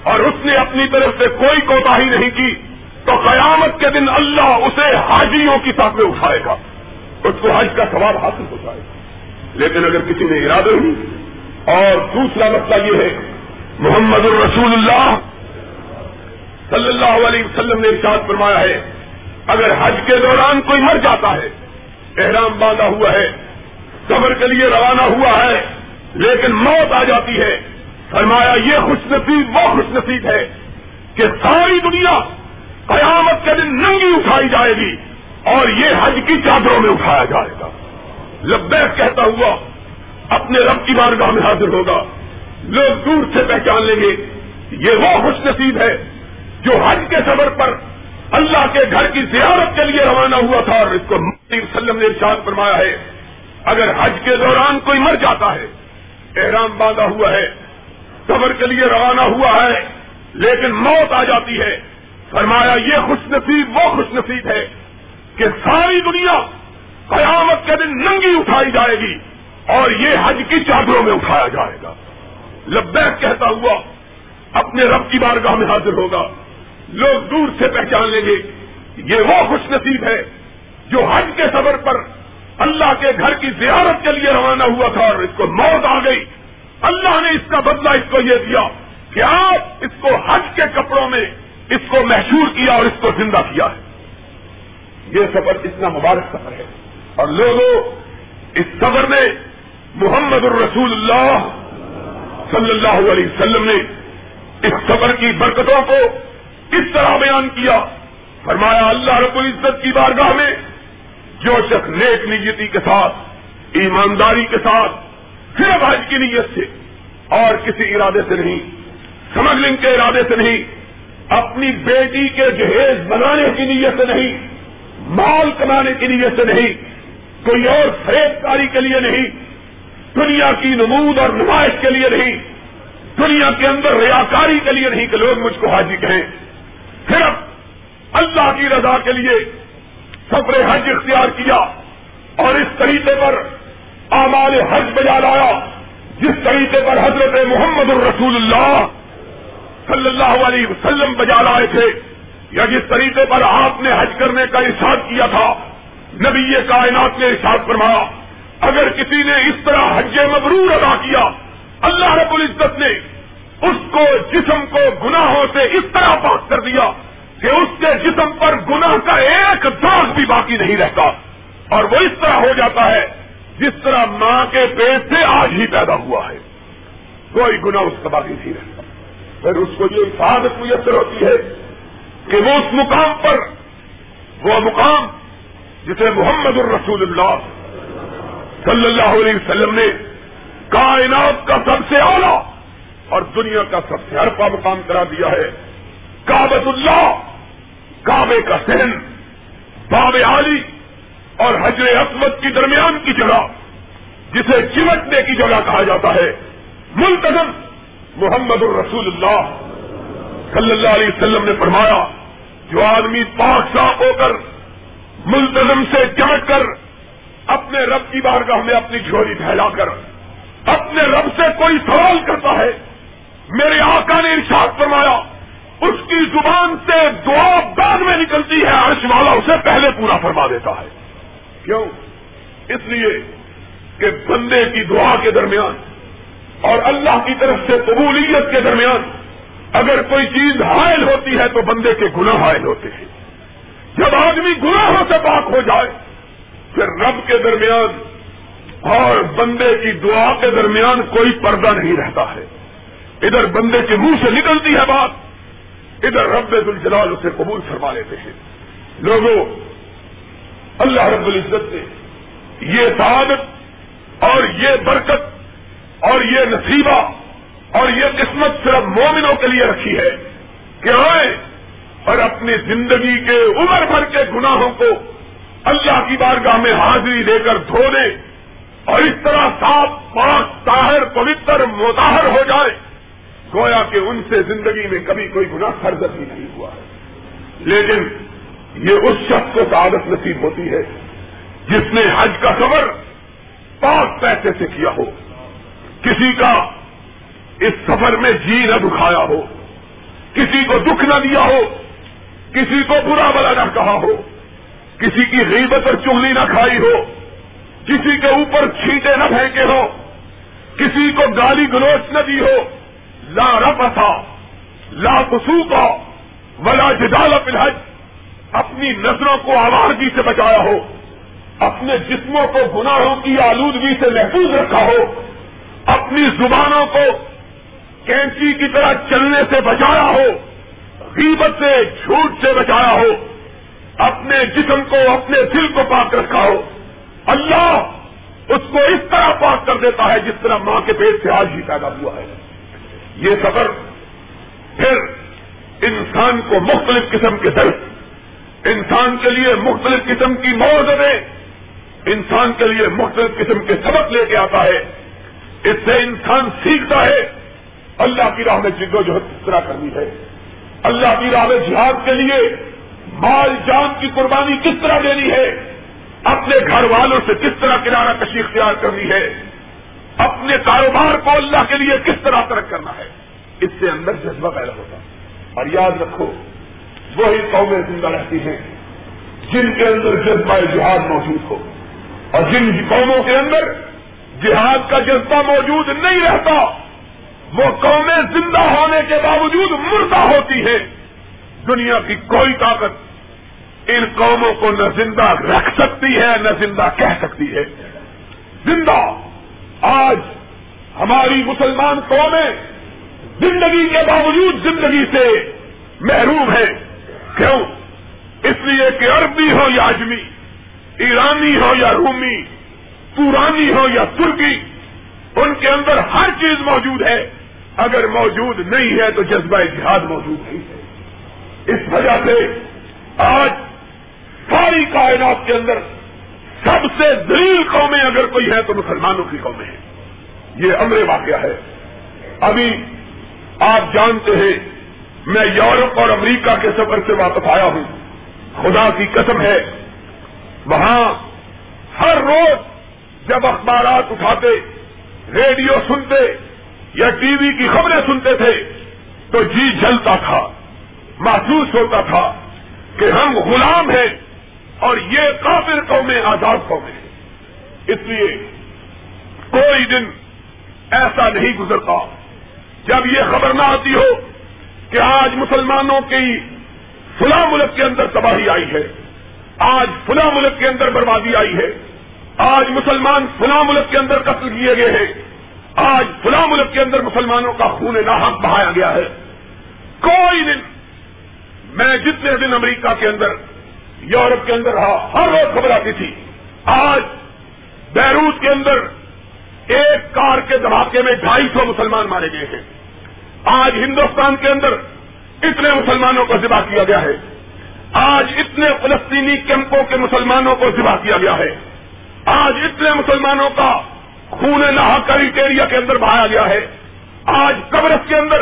S1: اور اس نے اپنی طرف سے کوئی کوتا ہی نہیں کی، تو قیامت کے دن اللہ اسے حاجیوں کی ساتھ میں اٹھائے گا۔ اس کو حج کا سوال حاصل ہو جائے گا۔ لیکن اگر کسی نے ارادہ نہیں، اور دوسرا مسئلہ یہ ہے محمد الرسول اللہ صلی اللہ علیہ وسلم نے ارشاد فرمایا ہے، اگر حج کے دوران کوئی مر جاتا ہے، احرام باندھا ہوا ہے سفر کے لیے روانہ ہوا ہے، لیکن موت آ جاتی ہے، فرمایا یہ خوش نصیب، وہ خوش نصیب ہے کہ ساری دنیا قیامت کے دن ننگی اٹھائی جائے گی اور یہ حج کی چادروں میں اٹھایا جائے گا۔ لبیک کہتا ہوا اپنے رب کی بارگاہ میں حاضر ہوگا۔ لوگ دور سے پہچان لیں گے یہ وہ خوش نصیب ہے جو حج کے سفر پر اللہ کے گھر کی زیارت کے لیے روانہ ہوا تھا اور اس کو وسلم نے ارشاد فرمایا ہے، اگر حج کے دوران کوئی مر جاتا ہے، احرام باندھا ہوا ہے سفر کے لیے روانہ ہوا ہے، لیکن موت آ جاتی ہے، فرمایا یہ خوش نصیب، وہ خوش نصیب ہے کہ ساری دنیا قیامت کے دن ننگی اٹھائی جائے گی اور یہ حج کی چادروں میں اٹھایا جائے گا۔ لبیک کہتا ہوا اپنے رب کی بارگاہ میں حاضر ہوگا۔ لوگ دور سے پہچان لیں گے یہ وہ خوش نصیب ہے جو حج کے سفر پر اللہ کے گھر کی زیارت کے لیے روانہ ہوا تھا اور اس کو موت آ گئی۔ اللہ نے اس کا بدلہ اس کو یہ دیا کہ آپ اس کو حج کے کپڑوں میں اس کو محشور کیا اور اس کو زندہ کیا ہے۔ یہ سفر اتنا مبارک سفر ہے اور لوگوں، اس سفر میں محمد الرسول اللہ صلی اللہ علیہ وسلم نے اس سفر کی برکتوں کو اس طرح بیان کیا۔ فرمایا، اللہ رب العزت کی بارگاہ میں جو شخص نیک نیتی کے ساتھ، ایمانداری کے ساتھ صرف حج کی نیت سے اور کسی ارادے سے نہیں سمگلنگ کے ارادے سے نہیں، اپنی بیٹی کے جہیز بنانے کی نیت سے نہیں، مال کمانے کی نیت سے نہیں، کوئی اور فریب کاری کے لیے نہیں دنیا کی نمود اور نمائش کے لیے نہیں، دنیا کے اندر ریاکاری کے لیے نہیں کہ لوگ مجھ کو حاجی کہیں۔ صرف اللہ کی رضا کے لیے سفر حج اختیار کیا اور اس طریقے پر آمال حج بجا لایا، جس طریقے پر حضرت محمد الرسول اللہ صلی اللہ علیہ وسلم بجا لائے تھے، یا جس طریقے پر آپ نے حج کرنے کا ارشاد کیا تھا، نبی کائنات نے ارشاد فرمایا۔ اگر کسی نے اس طرح حج مبرور ادا کیا، اللہ رب العزت نے اس کو جسم کو گناہوں سے اس طرح پاک کر دیا کہ اس کے جسم پر گناہ کا ایک داغ بھی باقی نہیں رہتا۔ اور وہ اس طرح ہو جاتا ہے جس طرح ماں کے پیٹ سے آج ہی پیدا ہوا ہے۔ کوئی گناہ اس کا باقی نہیں رہتا۔ پھر اس کو یہ حفاظت میسر ہوتی ہے کہ وہ اس مقام پر، وہ مقام جسے محمد الرسول اللہ صلی اللہ علیہ وسلم نے کائنات کا سب سے اعلیٰ اور دنیا کا سب سے ہرپا مقام کرا دیا ہے۔ کابت اللہ، کعبے کا سہن باب عالی اور حجر اسمت کی درمیان کی جگہ، جسے چمٹنے کی جگہ کہا جاتا ہے۔ ملتظم محمد الرسول اللہ صلی اللہ علیہ وسلم نے فرمایا، جو آدمی پاک صاف ہو کر ملتظم سے چمٹ کر اپنے رب کی بارگاہ میں اپنی جھولی پھیلا کر، اپنے رب سے کوئی سوال کرتا ہے۔ میرے آقا نے ارشاد فرمایا، اس کی زبان سے دعا بعد میں نکلتی ہے، عرش والا اسے پہلے پورا فرما دیتا ہے۔ کیوں؟ اس لیے کہ بندے کی دعا کے درمیان اور اللہ کی طرف سے قبولیت کے درمیان اگر کوئی چیز حائل ہوتی ہے تو بندے کے گناہ حائل ہوتے ہیں۔ جب آدمی گناہوں سے پاک ہو جائے پھر رب کے درمیان اور بندے کی دعا کے درمیان کوئی پردہ نہیں رہتا ہے۔ ادھر بندے کے منہ سے نکلتی ہے بات، ادھر رب الجلال اسے قبول فرما لیتے ہیں۔ لوگوں، اللہ رب العزت نے یہ سعادت اور یہ برکت اور یہ نصیبہ اور یہ قسمت صرف مومنوں کے لیے رکھی ہے کہ آئے اور اپنی زندگی کے عمر بھر کے گناہوں کو اللہ کی بارگاہ میں حاضری دے کر دھو دے اور اس طرح صاف پاک طاہر، پوتر متاہر ہو جائے، گویا کہ ان سے زندگی میں کبھی کوئی گناہ سرزد بھی نہیں ہوا۔ ہے لیکن یہ اس شخص کو سعادت نصیب ہوتی ہے جس نے حج کا سفر پاک پیسے سے کیا ہو، کسی کا اس سفر میں جی نہ دکھایا ہو، کسی کو دکھ نہ دیا ہو، کسی کو برا بلا نہ کہا ہو۔ کسی کی غیبت اور چگلی نہ کھائی ہو، کسی کے اوپر چھینٹے نہ پھینکے ہو، کسی کو گالی گلوچ نہ دی ہو، لا رفا لا کا ولا جدال پلحج اپنی نظروں کو آوارگی سے بچایا ہو، اپنے جسموں کو گناہوں کی آلودگی سے محفوظ رکھا ہو، اپنی زبانوں کو کینچی کی طرح چلنے سے بچایا ہو، غیبت سے جھوٹ سے بچایا ہو اپنے جسم کو، اپنے دل کو پاک رکھا ہو۔ اللہ اس کو اس طرح پاک کر دیتا ہے جس طرح ماں کے پیٹ سے آج ہی پیدا ہوا ہے۔ یہ سفر پھر انسان کو مختلف قسم کے درد، انسان کے لیے مختلف قسم کی موزے انسان کے لیے مختلف قسم کے سبق لے کے آتا ہے۔ اس سے انسان سیکھتا ہے، اللہ کی راہ میں جد و جہد کس طرح کرنی ہے۔ اللہ کی راہ میں جہاد کے لیے مال جان کی قربانی کس طرح دینی ہے؟ اپنے گھر والوں سے کس طرح کنارہ کشی اختیار کرنی ہے؟ اپنے کاروبار کو اللہ کے لیے کس طرح ترک کرنا ہے؟ اس سے اندر جذبہ پیدا ہوتا ہے۔ اور یاد رکھو، وہی قومیں زندہ رہتی ہیں جن کے اندر جذبہ جہاد موجود ہو۔ اور جن قوموں کے اندر جہاد کا جذبہ موجود نہیں رہتا، وہ قومیں زندہ ہونے کے باوجود مردہ ہوتی ہے دنیا کی کوئی طاقت ان قوموں کو نہ زندہ رکھ سکتی ہے، نہ زندہ کہہ سکتی ہے۔ زندہ! آج ہماری مسلمان قومیں زندگی کے باوجود زندگی سے محروم ہے کیوں؟ اس لیے کہ عربی ہو یا اجمی، ایرانی ہو یا رومی پورانی ہو یا ترکی، ان کے اندر ہر چیز موجود ہے۔ اگر موجود نہیں ہے تو جذبہ جہاد موجود نہیں ہے۔ اس وجہ سے آج ساری کائنات کے اندر سب سے دلیل قومیں اگر کوئی ہے تو مسلمانوں کی قومیں ہیں۔ یہ امر واقعہ ہے۔ ابھی آپ جانتے ہیں، میں یورپ اور امریکہ کے سفر سے واپس آیا ہوں۔ خدا کی قسم ہے، وہاں ہر روز جب اخبارات اٹھاتے، ریڈیو سنتے یا ٹی وی کی خبریں سنتے تھے، تو جی جلتا تھا۔ محسوس ہوتا تھا کہ ہم غلام ہیں اور یہ کافر قومیں آزاد قومیں اس لیے کوئی دن ایسا نہیں گزرتا جب یہ خبر نہ آتی ہو کہ آج مسلمانوں کی فلاں ملک کے اندر تباہی آئی ہے، آج فلاں ملک کے اندر بربادی آئی ہے، آج مسلمان فلاں ملک کے اندر قتل کیے گئے ہیں، آج فلاں ملک کے اندر مسلمانوں کا خون ناحق بہایا گیا ہے۔ کوئی دن میں جتنے دن امریکہ کے اندر، یورپ کے اندر رہا، ہر روز خبر آتی تھی، آج بیروت کے اندر ایک کار کے دھماکے میں ڈھائی سو مسلمان مارے گئے ہیں۔ آج ہندوستان کے اندر اتنے مسلمانوں کو ذبح کیا گیا ہے۔ آج اتنے فلسطینی کیمپوں کے مسلمانوں کو ذبح کیا گیا ہے۔ آج اتنے مسلمانوں کا خون لاہ کریٹیریا کے اندر بہایا گیا ہے۔ آج قبرص کے اندر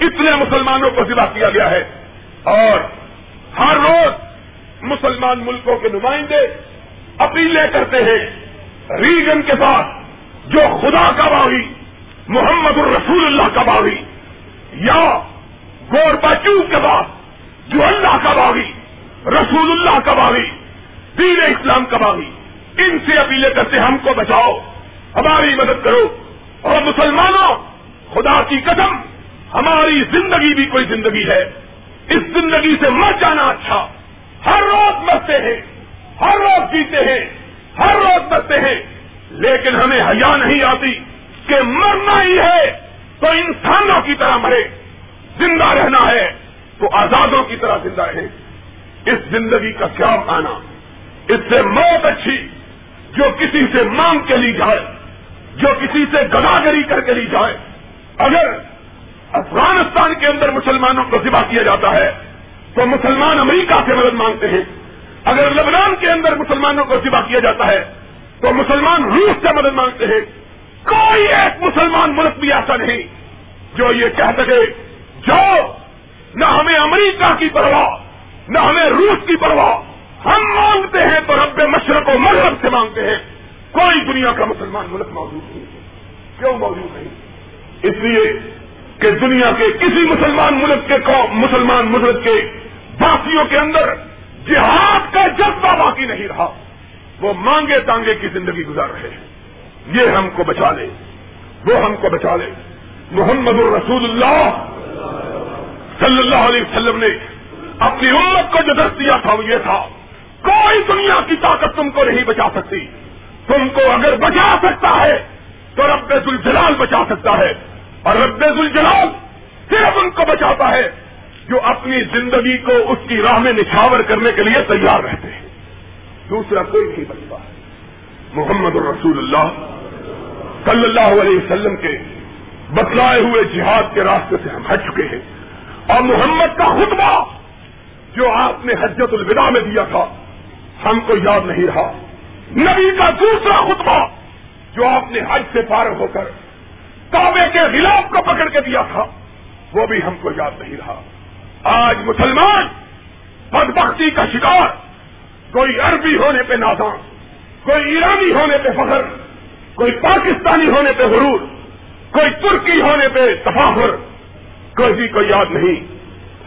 S1: اتنے مسلمانوں کو ذبح کیا گیا ہے۔ اور ہر روز مسلمان ملکوں کے نمائندے اپیلیں کرتے ہیں، ریجن کے پاس جو خدا کا باغی، محمد الرسول اللہ کا باغی، یا گور باچو کے پاس جو اللہ کا باغی، رسول اللہ کا باغی، دین اسلام کا باغی، ان سے اپیلیں کرتے ہم کو بچاؤ، ہماری مدد کرو۔ اور مسلمانوں، خدا کی قدم ہماری زندگی بھی کوئی زندگی ہے۔ اس زندگی سے مر جانا اچھا۔ ہر روز مرتے ہیں، ہر روز جیتے ہیں، ہر روز مرتے ہیں۔ لیکن ہمیں حیا نہیں آتی کہ مرنا ہی ہے تو انسانوں کی طرح مرے۔ زندہ رہنا ہے تو آزادوں کی طرح زندہ رہے۔ اس زندگی کا کیا مانا اس سے موت اچھی جو کسی سے مانگ کے لی جائے، جو کسی سے گداگری کر کے لی جائے۔ اگر افغانستان کے اندر مسلمانوں کو ذبح کیا جاتا ہے تو مسلمان امریکہ سے مدد مانگتے ہیں۔ اگر لبنان کے اندر مسلمانوں کو ذبح کیا جاتا ہے، تو مسلمان روس سے مدد مانگتے ہیں۔ کوئی ایک مسلمان ملک بھی ایسا نہیں جو یہ کہہ سکے، جو نہ ہمیں امریکہ کی پرواہ، نہ ہمیں روس کی پرواہ۔ ہم مانگتے ہیں تو رب مشرق و مغرب سے مانگتے ہیں۔ کوئی دنیا کا مسلمان ملک موجود نہیں ہے۔ کیوں موجود نہیں؟ اس لیے کہ دنیا کے کسی مسلمان ملک کے مسلمان ملک کے باقیوں کے اندر جہاد کا جذبہ باقی نہیں رہا۔ وہ مانگے تانگے کی زندگی گزار رہے ہیں۔ یہ ہم کو بچا لے۔ وہ ہم کو بچا لے۔ محمد الرسول اللہ صلی اللہ علیہ وسلم نے اپنی امت کو جو درد دیا تھا وہ یہ تھا۔ کوئی دنیا کی طاقت تم کو نہیں بچا سکتی۔ تم کو اگر بچا سکتا ہے تو رب الجلال بچا سکتا ہے۔ اور رب الجلال صرف ان کو بچاتا ہے جو اپنی زندگی کو اس کی راہ میں نچھاور کرنے کے لیے تیار رہتے ہیں۔ دوسرا کوئی نہیں بچتا۔ محمد الرسول اللہ صلی اللہ علیہ وسلم کے بتلائے ہوئے جہاد کے راستے سے ہم ہٹ چکے ہیں۔ اور محمد کا خطبہ جو آپ نے حجت الوداع میں دیا تھا، ہم کو یاد نہیں رہا۔ نبی کا دوسرا خطبہ جو آپ نے حج سے فارغ ہو کر کعبے کے خلاف کو پکڑ کے دیا تھا، وہ بھی ہم کو یاد نہیں رہا۔ آج مسلمان بدبختی کا شکار، کوئی عربی ہونے پہ نادان، کوئی ایرانی ہونے پہ فخر، کوئی پاکستانی ہونے پہ غرور، کوئی ترکی ہونے پہ تفاخر۔ کسی کو یاد نہیں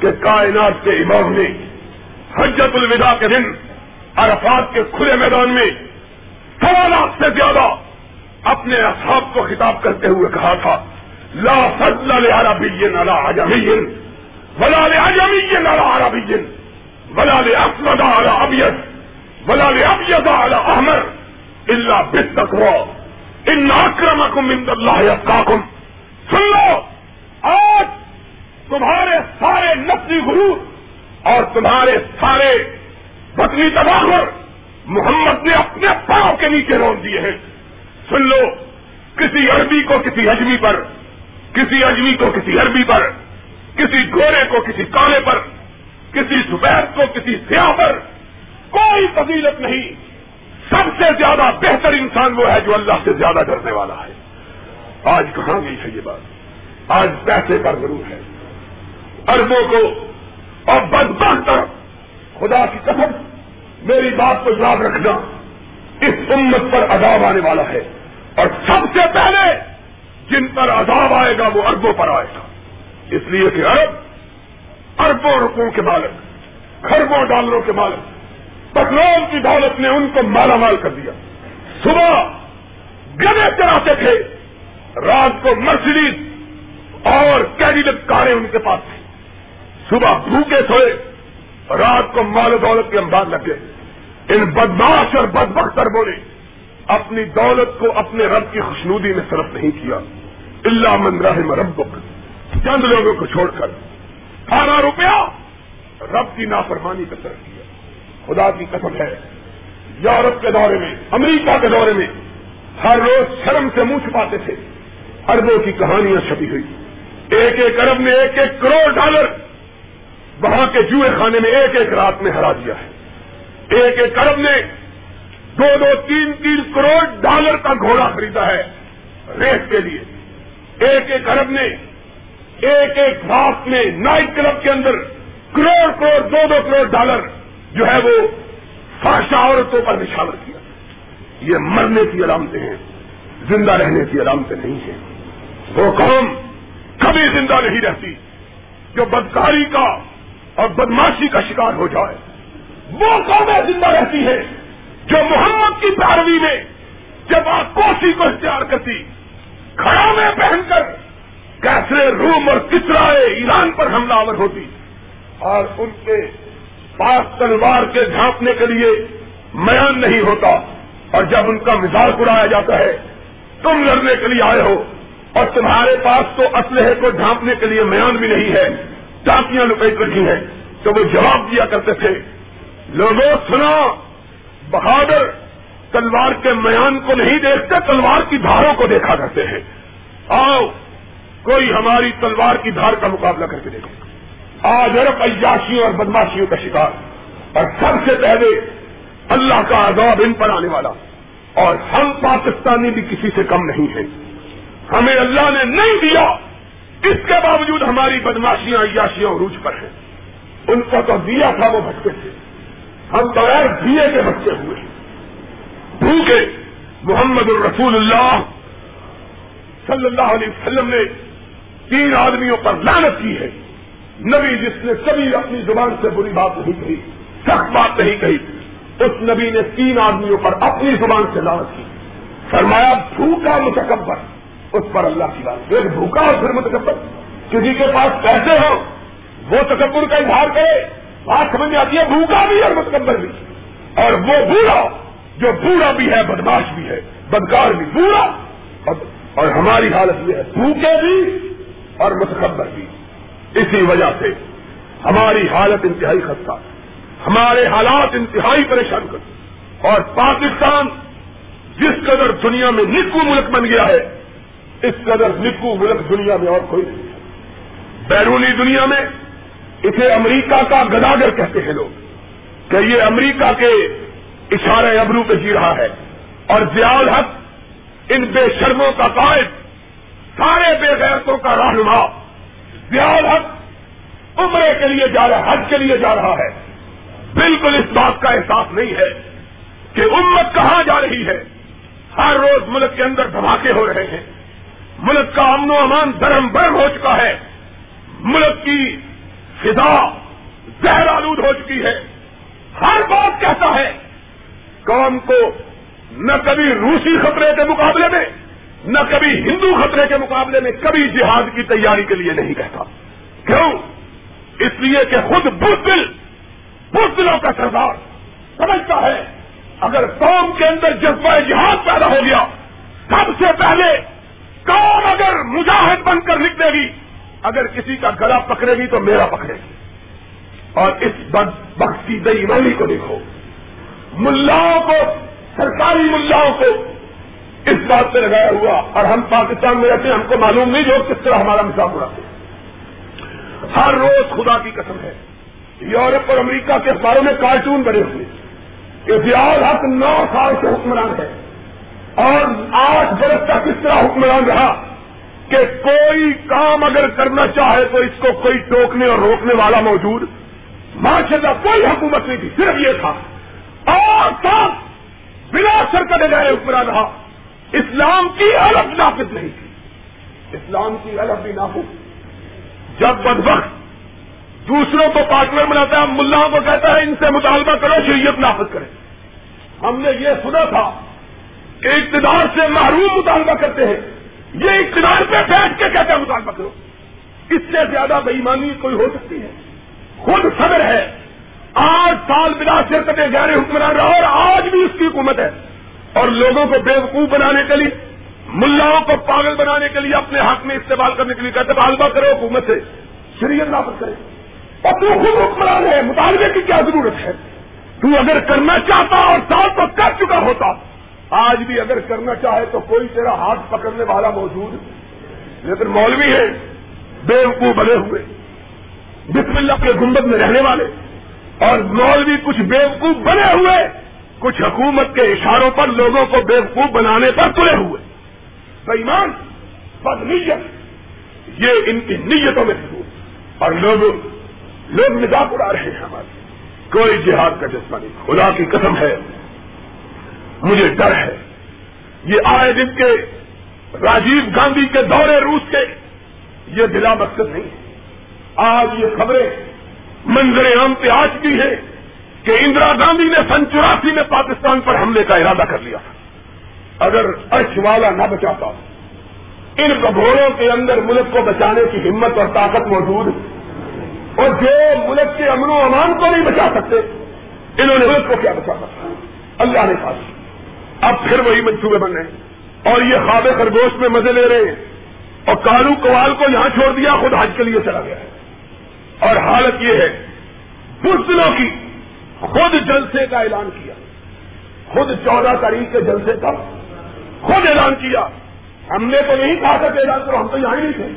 S1: کہ کائنات کے امام نے حجت الوداع کے دن عرفات کے کھلے میدان میں سوا لاکھ سے زیادہ اپنے اصحاب کو خطاب کرتے ہوئے کہا تھا، لا فضل لعربی على عجمی، ولا لعجمی على عربی، ولا لاسود على ابيض ولا لابيض على احمر الا بالتقوى. ان اکرمکم عند اللہ یتقاکم سن لو، آج تمہارے سارے نفسی غرور اور تمہارے سارے بطنی تباہر محمد نے اپنے پاؤں کے نیچے روک دیے ہیں۔ سن لو، کسی عربی کو کسی اجمی پر، کسی اجمی کو کسی عربی پر، کسی گورے کو کسی کالے پر، کسی سفید کو کسی سیاہ پر، کوئی فضیلت نہیں۔ سب سے زیادہ بہتر انسان وہ ہے جو اللہ سے زیادہ ڈرنے والا ہے۔ آج کہاں گئی ہے یہ بات؟ آج پیسے کا ضرور ہے۔ اربوں کو اور بد خدا کی قسم، میری بات کو یاد رکھنا اس امت پر عذاب آنے والا ہے۔ اور سب سے پہلے جن پر عذاب آئے گا وہ اربوں پر آئے گا۔ اس لیے کہ ارب اربوں روپوں کے مالک، خربوں ڈالروں کے مالک۔ پٹرول کی دولت نے ان کو مالا مال کر دیا۔ صبح گنے چلاتے تھے، رات کو مرسیڈیز اور کیڈیلٹ کاریں ان کے پاس تھی صبح بھوکے سوئے، رات کو مال و دولت کے امباد لگے ان بدماش اور بد بختر بولے اپنی دولت کو اپنے رب کی خوشنودی میں صرف نہیں کیا۔ اللہ من رحم ربک۔ چند لوگوں کو چھوڑ کر۔ سارا روپیہ رب کی نافرمانی کا طرف کیا۔ خدا کی قسم ہے۔ یورپ کے دورے میں، امریکہ کے دورے میں ہر روز شرم سے منہ چھپاتے تھے۔ اربوں کی کہانیاں چھپی ہوئی۔ ایک ایک ارب میں ایک ایک کروڑ ڈالر وہاں کے جوئے خانے میں ایک ایک رات میں ہرا دیا ہے۔ ایک ایک ارب نے دو دو تین تین کروڑ ڈالر کا گھوڑا خریدا ہے ریس کے لیے۔ ایک ایک ارب نے، ایک ایک رات میں نائٹ کلب کے اندر کروڑ کروڑ، دو دو کروڑ ڈالر جو ہے وہ فاشا عورتوں پر نشانہ کیا۔ یہ مرنے کی علامتیں ہیں، زندہ رہنے کی علامتیں نہیں ہیں۔ وہ قوم کبھی زندہ نہیں رہتی جو بدکاری کا اور بدماشی کا شکار ہو جائے۔ وہ قومیں زندہ رہتی ہے جو محمد کی پیروی میں جب آپ کوسی کو اختیار کرتی، کھڑا میں پہن کر کیسے روم اور کچرائے ایران پر حملہ آور ہوتی اور ان کے پاس تلوار کے ڈھانپنے کے لیے میان نہیں ہوتا اور جب ان کا مزاج اڑایا جاتا ہے، تم لڑنے کے لیے آئے ہو اور تمہارے پاس تو اسلحے کو ڈھانپنے کے لیے میان بھی نہیں ہے، ٹانکیاں لپیٹ رکھی ہیں، تو وہ جواب دیا کرتے تھے، لوگوں سنا بہادر تلوار کے میان کو نہیں دیکھتے، تلوار کی دھاروں کو دیکھا کرتے ہیں۔ آؤ، کوئی ہماری تلوار کی دھار کا مقابلہ کر کے دیکھے۔ آج ارب عیاشیوں اور بدماشیوں کا شکار۔ اور سب سے پہلے اللہ کا عذاب ان پر آنے والا۔ اور ہم پاکستانی بھی کسی سے کم نہیں ہیں۔ ہمیں اللہ نے نہیں دیا۔ اس کے باوجود ہماری بدماشیاں عیاشیاں عروج پر ہیں۔ ان کو تو دیا تھا، وہ بچے تھے۔ ہم بغیر دیے کے بچے ہوئے بھوکے محمد الرسول اللہ صلی اللہ علیہ وسلم نے تین آدمیوں پر لانت کی ہے۔ نبی جس نے کبھی اپنی زبان سے بری بات نہیں کہی، سخت بات نہیں کہی، اس نبی نے تین آدمیوں پر اپنی زبان سے لانت کی۔ فرمایا، بھوکا متکبر۔ اس پر اللہ کی بات۔ ایک بھوکا اور پھر متکبر۔ کسی کے پاس پیسے ہو وہ تکبر کا اظہار کرے۔ بات سمجھ میں آتی ہے، بھوکا بھی اور متکبر بھی۔ اور وہ بوڑھا جو بوڑھا بھی ہے، بدماش بھی ہے، بدکار بھی، بوڑھا۔ اور ہماری حالت یہ ہے، بھوکے بھی اور متکبر بھی۔ اسی وجہ سے ہماری حالت انتہائی خطہ ہمارے حالات انتہائی پریشان کر اور پاکستان جس قدر دنیا میں نکو ملک بن گیا ہے، اس قدر نکو ملک دنیا میں اور کوئی نہیں ہے۔ بیرونی دنیا میں اسے امریکہ کا گداگر کہتے ہیں لوگ، کہ یہ امریکہ کے اشارے ابرو پہ جی رہا ہے اور ضیاء حق ان بے شرموں کا قائد، سارے بے غیرتوں کا رہنما ضیاء حق عمرے کے لیے جا رہا ہے حج کے لیے جا رہا ہے۔ بالکل اس بات کا احساس نہیں ہے کہ امت کہاں جا رہی ہے۔ ہر روز ملک کے اندر دھماکے ہو رہے ہیں۔ ملک کا امن و امان درم برم ہو چکا ہے۔ ملک کی فضا زہر آلود ہو چکی ہے۔ ہر بات کہتا ہے، قوم کو نہ کبھی روسی خطرے کے مقابلے میں، نہ کبھی ہندو خطرے کے مقابلے میں کبھی جہاد کی تیاری کے لیے نہیں کہتا۔ کیوں؟ اس لیے کہ خود بزدل، بزدلوں کا سردار سمجھتا ہے، اگر قوم کے اندر جذبہ جہاد پیدا ہو گیا، سب سے پہلے قوم اگر مجاہد بن کر لکھ دے گی اگر کسی کا گلا پکڑے گی تو میرا پکڑے گی۔ اور اس بخشی دئی والی کو دیکھو۔ ملاؤں کو، سرکاری ملاؤں کو اس بات سے لگایا ہوا، اور ہم پاکستان میں رہتے ہیں، ہم کو معلوم نہیں جو کس طرح ہمارا مساف اڑاتے ہیں۔ ہر روز خدا کی قسم ہے۔ یورپ اور امریکہ کے اخباروں میں کارٹون بنے ہوئے افیال حق نو سال سے حکمران ہے۔ اور آٹھ برس تک اس طرح حکمران رہا۔ کہ کوئی کام اگر کرنا چاہے تو اس کو کوئی ٹوکنے اور روکنے والا موجود ماشاء اللہ کوئی حکومت نہیں تھی، صرف یہ تھا۔ اور سب بلا سرکت گئے حکمران رہا۔ اسلام کی الگ نافذ نہیں تھی۔ اسلام کی الگ بھی نافذ۔ جب بد وقت دوسروں کو پارٹنر بناتا ہے، ملاؤں کو کہتا ہے، ان سے مطالبہ کرو، شریعت نافذ کرے۔ ہم نے یہ سنا تھا کہ اقتدار سے محروم مطالبہ کرتے ہیں۔ یہ اقتدار پہ بیٹھ کے کہتے ہیں مطالبہ کرو اس سے زیادہ بےمانی کوئی ہو سکتی ہے۔ خود صبر ہے۔ آٹھ سال بلا شرکت غیر حکمران رہا اور آج بھی اس کی حکومت ہے۔ اور لوگوں کو بیوقوف بنانے کے لیے، ملاؤں کو پاگل بنانے کے لیے اپنے حق میں استعمال کرنے کے لیے کہتے طالبہ کرو حکومت سے۔ شریعت نافذ کرے۔ اور تو خود حکمران ہے۔ مطالبے کی کیا ضرورت ہے؟ تو اگر کرنا چاہتا اور سال تو کر چکا ہوتا۔ آج بھی اگر کرنا چاہے تو کوئی تیرا ہاتھ پکڑنے والا موجود لیکن مولوی ہے۔ بیوقوف بنے ہوئے۔ بسم اللہ کے گنبد میں رہنے والے۔ اور مولوی کچھ بیوقوف بنے ہوئے۔ کچھ حکومت کے اشاروں پر لوگوں کو بیوقوف بنانے پر تلے ہوئے۔ بےمان بد نیت، یہ ان کی نیتوں میں سے اور لوگ لوگ مزاق اڑا رہے ہیں ہمارے۔ کوئی جہاد کا جذبہ نہیں۔ خدا کی قسم ہے۔ مجھے ڈر ہے۔ یہ آئے دن کے راجیو گاندھی کے دورے روس کے یہ دلا مقصد نہیں ہے۔ آج یہ خبریں منظر عام پہ آ چکی ہے کہ اندرا گاندھی نے سن چوراسی میں پاکستان پر حملے کا ارادہ کر لیا۔ اگر ارش والا نہ بچاتا، ان بگھوڑوں کے اندر ملک کو بچانے کی ہمت اور طاقت موجود اور جو ملک کے امن و امان کو نہیں بچا سکتے، انہوں نے ملک کو کیا بچا سکتا؟ اللہ نے کہا اب پھر وہی منصوبے بن رہے ہیں۔ اور یہ خواب خرگوش میں مزے لے رہے ہیں۔ اور کالو کوال کو یہاں چھوڑ دیا، خود حج کے لیے چلا گیا۔ ہے اور حالت یہ ہے بزدلوں کی خود جلسے کا اعلان کیا۔ خود چودہ تاریخ کے جلسے کا خود اعلان کیا۔ ہم نے تو نہیں کہا تھا کہ اعلان کرو، ہم تو یہاں ہی نہیں تھے۔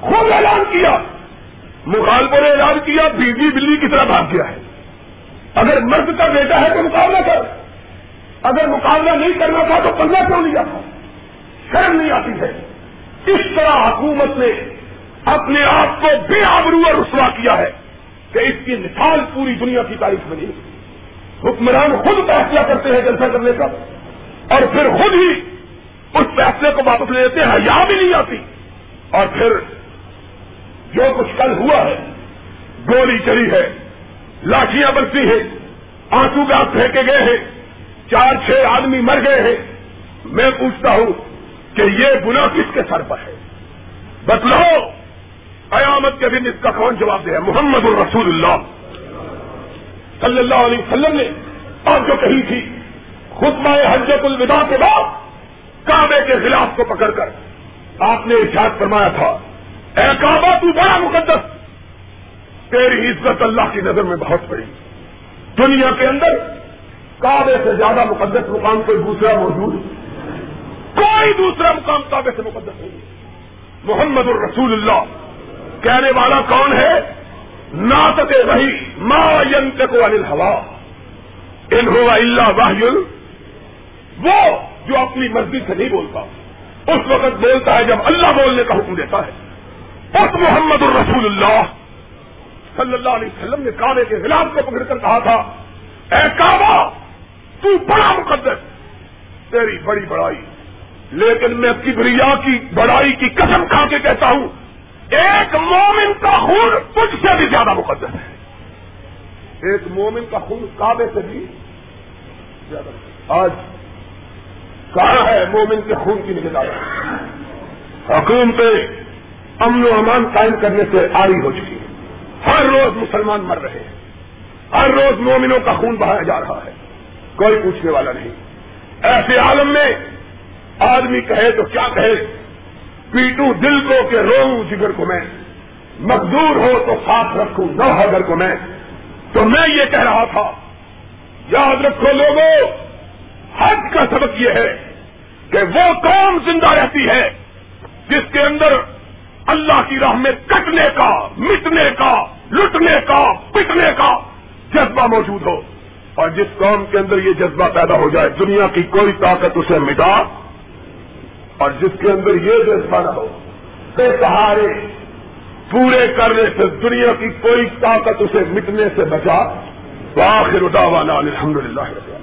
S1: خود اعلان کیا۔ مخالفوں نے اعلان کیا، بیوی بلی کی طرح بھاگ گیا ہے۔ اگر مرد کا بیٹا ہے تو مقابلہ کر۔ اگر مقابلہ نہیں کرنا تھا تو پنجہ کیوں لیا تھا؟ شرم نہیں آتی ہے۔ اس طرح حکومت نے اپنے آپ کو بے آبرو اور رسوا کیا ہے کہ اس کی مثال پوری دنیا کی تاریخ میں نہیں۔ حکمران خود فیصلہ کرتے ہیں جلسہ کرنے کا اور پھر خود ہی اس فیصلے کو واپس لے لیتے ہیں یا بھی نہیں آتی۔ اور پھر جو کچھ کل ہوا ہے، گولی چلی ہے لاٹیاں بنتی ہیں، آنسو گاس پھینکے گئے ہیں۔ چار چھ آدمی مر گئے ہیں۔ میں پوچھتا ہوں کہ یہ گنا کس کے سر پر ہے؟ بتلاؤ۔ قیامت کے دن اس کا کون جواب دے محمد الرسول اللہ۔ صلی اللہ علیہ وسلم نے اور جو کہی تھی خطبہ حجت الوداع کے بعد کعبے کے خلاف کو پکڑ کر۔ آپ نے ارشاد فرمایا تھا، اے کعبہ تو بڑا مقدس۔ تیری عزت اللہ کی نظر میں بہت بڑی دنیا کے اندر کعبے سے زیادہ مقدس مقام کوئی دوسرا موجود کوئی دوسرا مقام کعبے سے مقدس نہیں۔ محمد الرسول اللہ۔ کہنے والا کون ہے؟ ناطتے وہی ما کو انل ہوا ان ہوا اللہ واہ وہ جو اپنی مرضی سے نہیں بولتا۔ اس وقت بولتا ہے جب اللہ بولنے کا حکم دیتا ہے۔ اس محمد الرسول اللہ۔ صلی اللہ علیہ وسلم نے کعبے کے خلاف کو پکڑ کر کہا تھا، اے کعبہ! تو بڑا مقدس۔ تیری بڑی بڑائی۔ لیکن میں کبریا کی بڑائی کی قسم کھا کے کہتا ہوں، ایک مومن کا خون تجھ سے بھی زیادہ مقدس ہے۔ ایک مومن کا خون کعبے سے بھی زیادہ آج کہاں ہے مومن کے خون کی نگرانی حکومتیں امن و امان قائم کرنے سے آری ہو چکی ہے ہر روز مسلمان مر رہے ہیں۔ ہر روز مومنوں کا خون بہایا جا رہا ہے۔ کوئی پوچھنے والا نہیں۔ ایسے عالم میں آدمی کہے تو کیا کہے؟ پیٹوں دل کو کہ رو جگر کو میں مزدور ہو تو ساتھ رکھوں نو حضر کو میں۔ تو میں یہ کہہ رہا تھا، یاد رکھو لوگوں، حج کا سبق یہ ہے کہ وہ قوم زندہ رہتی ہے جس کے اندر اللہ کی راہ میں کٹنے کا، مٹنے کا، لٹنے کا، پٹنے کا جذبہ موجود ہو۔ اور جس قوم کے اندر یہ جذبہ پیدا ہو جائے، دنیا کی کوئی طاقت اسے مٹا اور جس کے اندر یہ جذبہ نہ ہو، بے سہارے، پورے کرنے سے، دنیا کی کوئی طاقت اسے مٹنے سے بچا۔ تو آخر اٹاوانا الحمد للہ